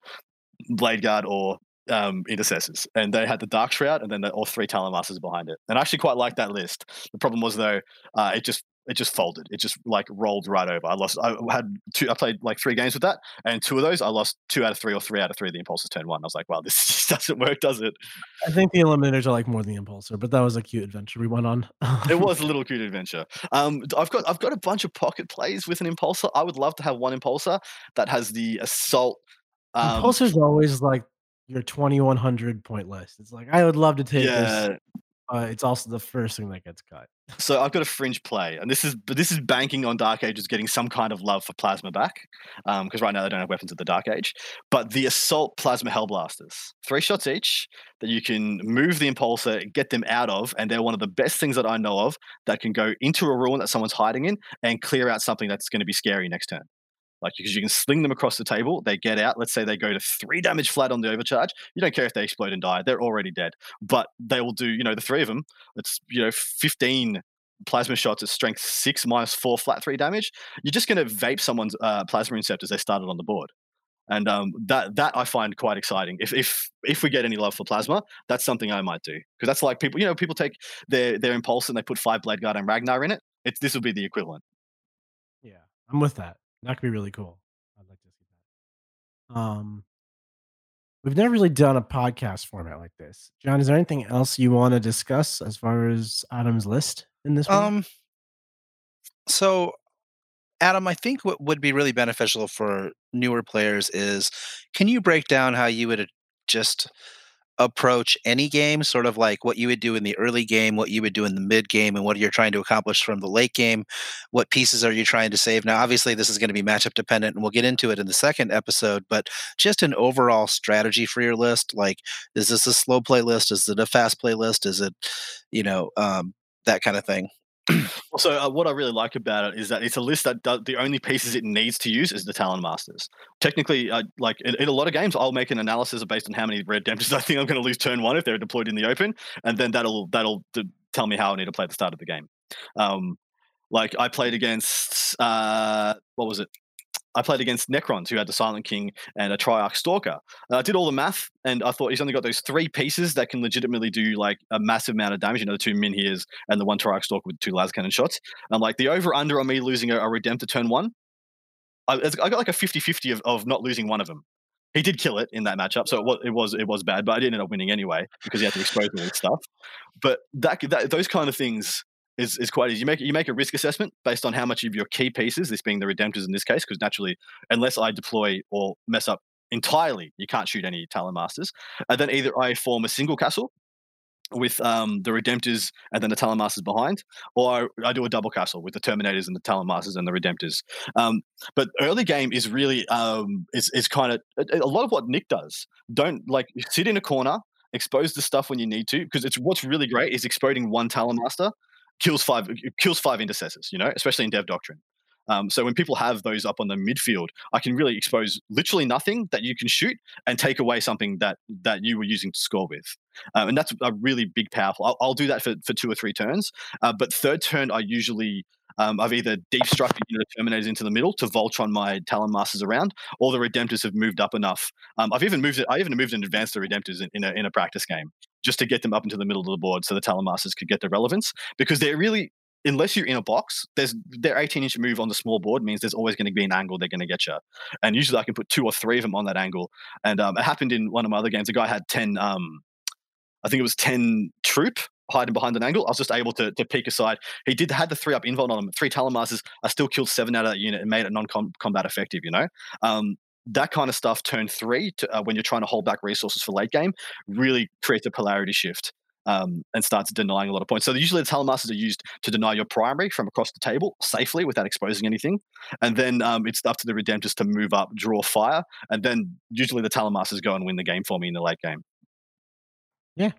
Blade Guard or um, Intercessors, and they had the Dark Shroud, and then the, all three Talon Masters behind it. And I actually quite liked that list. The problem was though, uh, it just it just folded. It just like rolled right over. I lost. I had two. I played like three games with that, and two of those I lost two out of three or three out of three of the impulsors turn one. I was like, wow, this just doesn't work, does it? I think the eliminators are like more than the impulsor, but that was a cute adventure we went on. it was a little cute adventure. Um, I've got I've got a bunch of pocket plays with an impulsor. I would love to have one impulsor that has the assault. Um, Impulsor's always like your 2100 point list. It's like I would love to take this. It's also the first thing that gets cut. So I've got a fringe play, and this is but this is banking on Dark Angels getting some kind of love for plasma back, um, because right now they don't have weapons at the Dark Age. But the assault plasma hellblasters, three shots each, that you can move the impulsor, get them out of, and they're one of the best things that I know of that can go into a ruin that someone's hiding in and clear out something that's going to be scary next turn. Like because you can sling them across the table, they get out. Let's say they go to three damage flat on the overcharge. You don't care if they explode and die; they're already dead. But they will do, you know, the three of them. It's you know, fifteen plasma shots at strength six minus four flat three damage. You're just going to vape someone's uh, plasma inceptors they started on the board. And um, that that I find quite exciting. If if if we get any love for plasma, that's something I might do because that's like people. You know, people take their their impulse and they put five blade guard and Ragnar in it. It's this would be the equivalent. Yeah, I'm with that. That could be really cool. I'd like to see that. Um, we've never really done a podcast format like this. John, is there anything else you want to discuss as far as Adam's list in this? Um, so Adam, I think what would be really beneficial for newer players is can you break down how you would just approach any game, sort of like what you would do in the early game, what you would do in the mid game, and what you're trying to accomplish from the late game? What pieces are you trying to save? Now, obviously, this is going to be matchup dependent, and we'll get into it in the second episode, but just an overall strategy for your list. Like, is this a slow play list? Is it a fast play list? Is it, you know, um, that kind of thing? Also, uh, what I really like about it is that it's a list that does, the only pieces it needs to use is the Talon Masters. Technically, uh, like in, in a lot of games, I'll make an analysis based on how many Redemptors I think I'm going to lose turn one if they're deployed in the open, and then that'll that'll d- tell me how I need to play at the start of the game. Um, like I played against uh, what was it? I played against Necrons, who had the Silent King and a Triarch Stalker. And I did all the math, and I thought he's only got those three pieces that can legitimately do like a massive amount of damage. You know, the two Menhirs and the one Triarch Stalker with two lascannon shots. I'm like, the over under on me losing a, a Redemptor turn one, I, I got like a 50 50 of, of not losing one of them. He did kill it in that matchup, so it was it was it was bad, but I did end up winning anyway because he had to expose all this stuff. But that, that those kind of things is, is quite easy. You make you make a risk assessment based on how much of your key pieces, this being the redemptors in this case, because naturally, unless I deploy or mess up entirely, you can't shoot any Talon Masters. And then either I form a single castle with um, the redemptors and then the Talon Masters behind, or I, I do a double castle with the Terminators and the Talon Masters and the redemptors. Um, but early game is really um, is is kind of a, a lot of what Nick does. Don't like sit in a corner. Expose the stuff when you need to, because it's what's really great is exploding one Talon Master kills five kills five intercessors you know especially in dev doctrine um, so when people have those up on the midfield i can really expose literally nothing that you can shoot and take away something that that you were using to score with um, and that's a really big powerful i'll, I'll do that for, for two or three turns uh, but third turn i usually Um, I've either deep struck the unit of Terminators into the middle to Voltron my Talon Masters around, or the Redemptors have moved up enough. Um, I've even moved it. I even moved and advanced the Redemptors in, in, a, in a practice game just to get them up into the middle of the board so the Talon Masters could get the relevance because they're really unless you're in a box, there's their 18 inch move on the small board means there's always going to be an angle they're going to get you. And usually I can put two or three of them on that angle. And um, it happened in one of my other games. A guy had 10, um, I think it was 10 troop hiding behind an angle. I was just able to, to peek aside. He did had the three up invuln on him, three Talon Masters. I still killed seven out of that unit and made it non combat effective, you know? Um, that kind of stuff, turn three, to, uh, when you're trying to hold back resources for late game, really creates a polarity shift um, and starts denying a lot of points. So usually the Talon Masters are used to deny your primary from across the table safely without exposing anything. And then um, it's up to the Redemptors to move up, draw fire, and then usually the Talon Masters go and win the game for me in the late game. Yeah,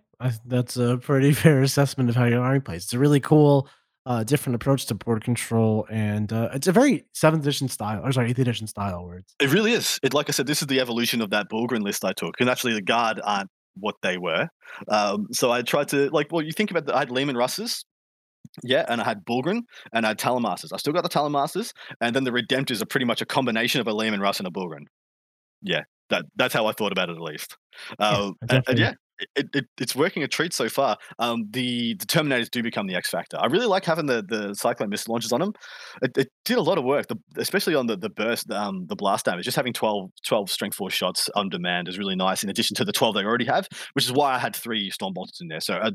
that's a pretty fair assessment of how your army plays. It's a really cool, uh, different approach to board control, and uh, it's a very seventh edition style, or sorry, eighth edition style. Words. It really is. It, like I said, this is the evolution of that Bullgryn list I took, and actually the guard aren't what they were. Um, so I tried to like, well, you think about the, I had Leman Russes, yeah, and I had Bullgryn and I had Talon Masters. I still got the Talon Masters, and then the Redemptors are pretty much a combination of a Leman Russ and a Bullgryn. Yeah, that that's how I thought about it at least. Uh, yeah, and, and, yeah, it, it, it's working a treat so far. Um, the, the Terminators do become the X factor. I really like having the the Cyclone missile launchers on them. It, it did a lot of work, the, especially on the the burst, um, the blast damage. Just having 12, 12 strength four shots on demand is really nice. In addition to the twelve they already have, which is why I had three storm bolters in there. So uh,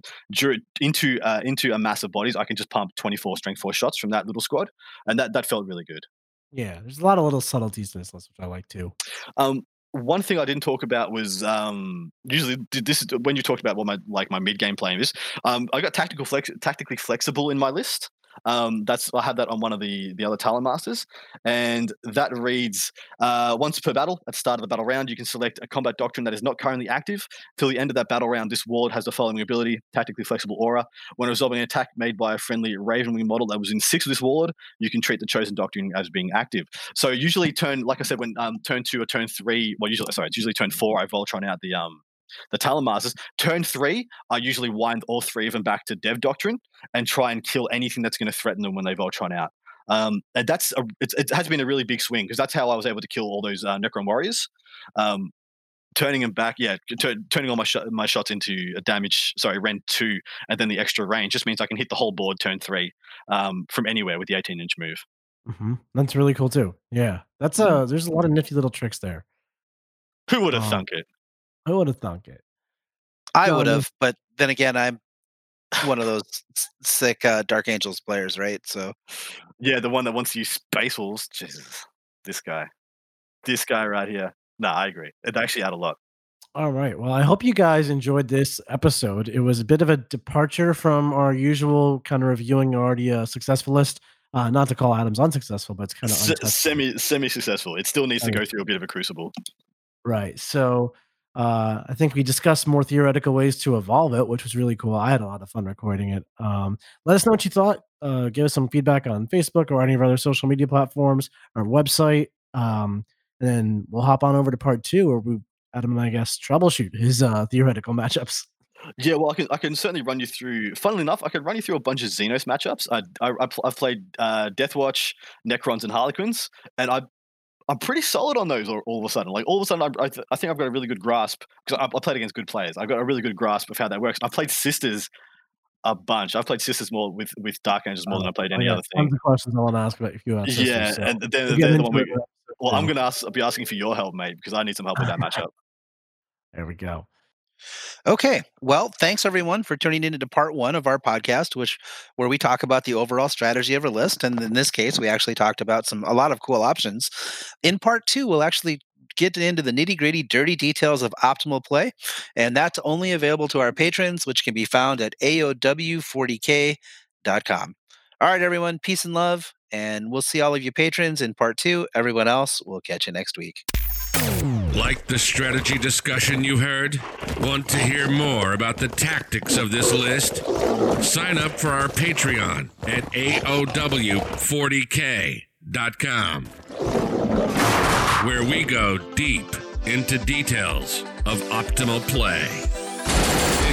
into uh, into a massive bodies, I can just pump twenty four strength four shots from that little squad, and that that felt really good. Yeah, there's a lot of little subtleties in this list, which I like too. Um, one thing I didn't talk about was um, usually this when you talked about what my like my mid game playing is. Um, I got tactical flex, tactically flexible in my list. Um, that's I had that on one of the the other Talon Masters, and that reads uh, once per battle at the start of the battle round, you can select a combat doctrine that is not currently active. Till the end of that battle round, this ward has the following ability: tactically flexible aura. When resolving an attack made by a friendly Ravenwing model that was in six of this ward, you can treat the chosen doctrine as being active. So usually turn, like I said, when um, turn two or turn three, well, usually sorry, it's usually turn four. I Voltron out the um the Talon Masters. Turn three, I usually wind all three of them back to Dev Doctrine and try and kill anything that's going to threaten them when they Voltron out. Um, and that's a, it has been a really big swing because that's how I was able to kill all those uh, Necron warriors. Um, turning them back, yeah, t- turning all my sh- my shots into a damage, sorry, rend two, and then the extra range just means I can hit the whole board turn three um, from anywhere with the 18 inch move. Mm-hmm. That's really cool too. Yeah, that's a mm-hmm. there's a lot of nifty little tricks there. Who would have um, thunk it? I would have thunk it. I would have, but then again, I'm one of those sick uh, Dark Angels players, right? So, yeah, the one that wants to use Space Wolves. Jesus, this guy, this guy right here. No, I agree. It actually had a lot. All right. Well, I hope you guys enjoyed this episode. It was a bit of a departure from our usual kind of reviewing already a successful list. Uh, not to call Adams unsuccessful, but it's kind of S- semi semi successful. It still needs to go through a bit of a crucible. Right. So uh, I think we discussed more theoretical ways to evolve it, which was really cool. I had a lot of fun recording it. Um, let us know what you thought. Uh, give us some feedback on Facebook or any of our other social media platforms, our website. Um, and then we'll hop on over to part two where we, Adam and I guess, troubleshoot his uh, theoretical matchups. Yeah, well, I can I can certainly run you through. Funnily enough, I could run you through a bunch of Xenos matchups. I, I have played uh, Deathwatch, Necrons, and Harlequins, and I I'm pretty solid on those all, all of a sudden. Like all of a sudden, I, I, th- I think I've got a really good grasp because I, I, played against good players. I've got a really good grasp of how that works. I've played Sisters a bunch. I've played Sisters more with with Dark Angels more oh, than I played oh any other thing. Tons of questions I want to ask about if you sisters, Yeah, so. and then the one where, well, I'm going to ask, I'll be asking for your help, mate, because I need some help with that matchup. There we go. Okay. Well, thanks everyone for tuning into part one of our podcast, which where we talk about the overall strategy of a list. And in this case, we actually talked about some a lot of cool options. In part two, we'll actually get into the nitty gritty, dirty details of optimal play. And that's only available to our patrons, which can be found at AOW40k.com. All right, everyone, peace and love. And we'll see all of you patrons in part two. Everyone else, we'll catch you next week. Like the strategy discussion you heard? Want to hear more about the tactics of this list? Sign up for our Patreon at AOW40k.com, where we go deep into details of optimal play.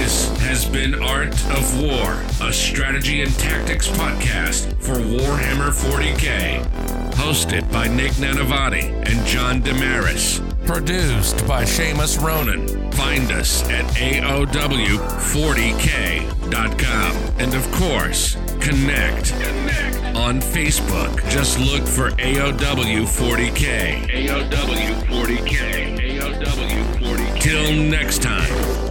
This has been Art of War, a strategy and tactics podcast for Warhammer 40k. Hosted by Nick Nanavati and John Damaris. Produced by Seamus Ronan. Find us at AOW40k.com. And of course, connect. On Facebook, just look for AOW40k. AOW40k. AOW40k. Till next time.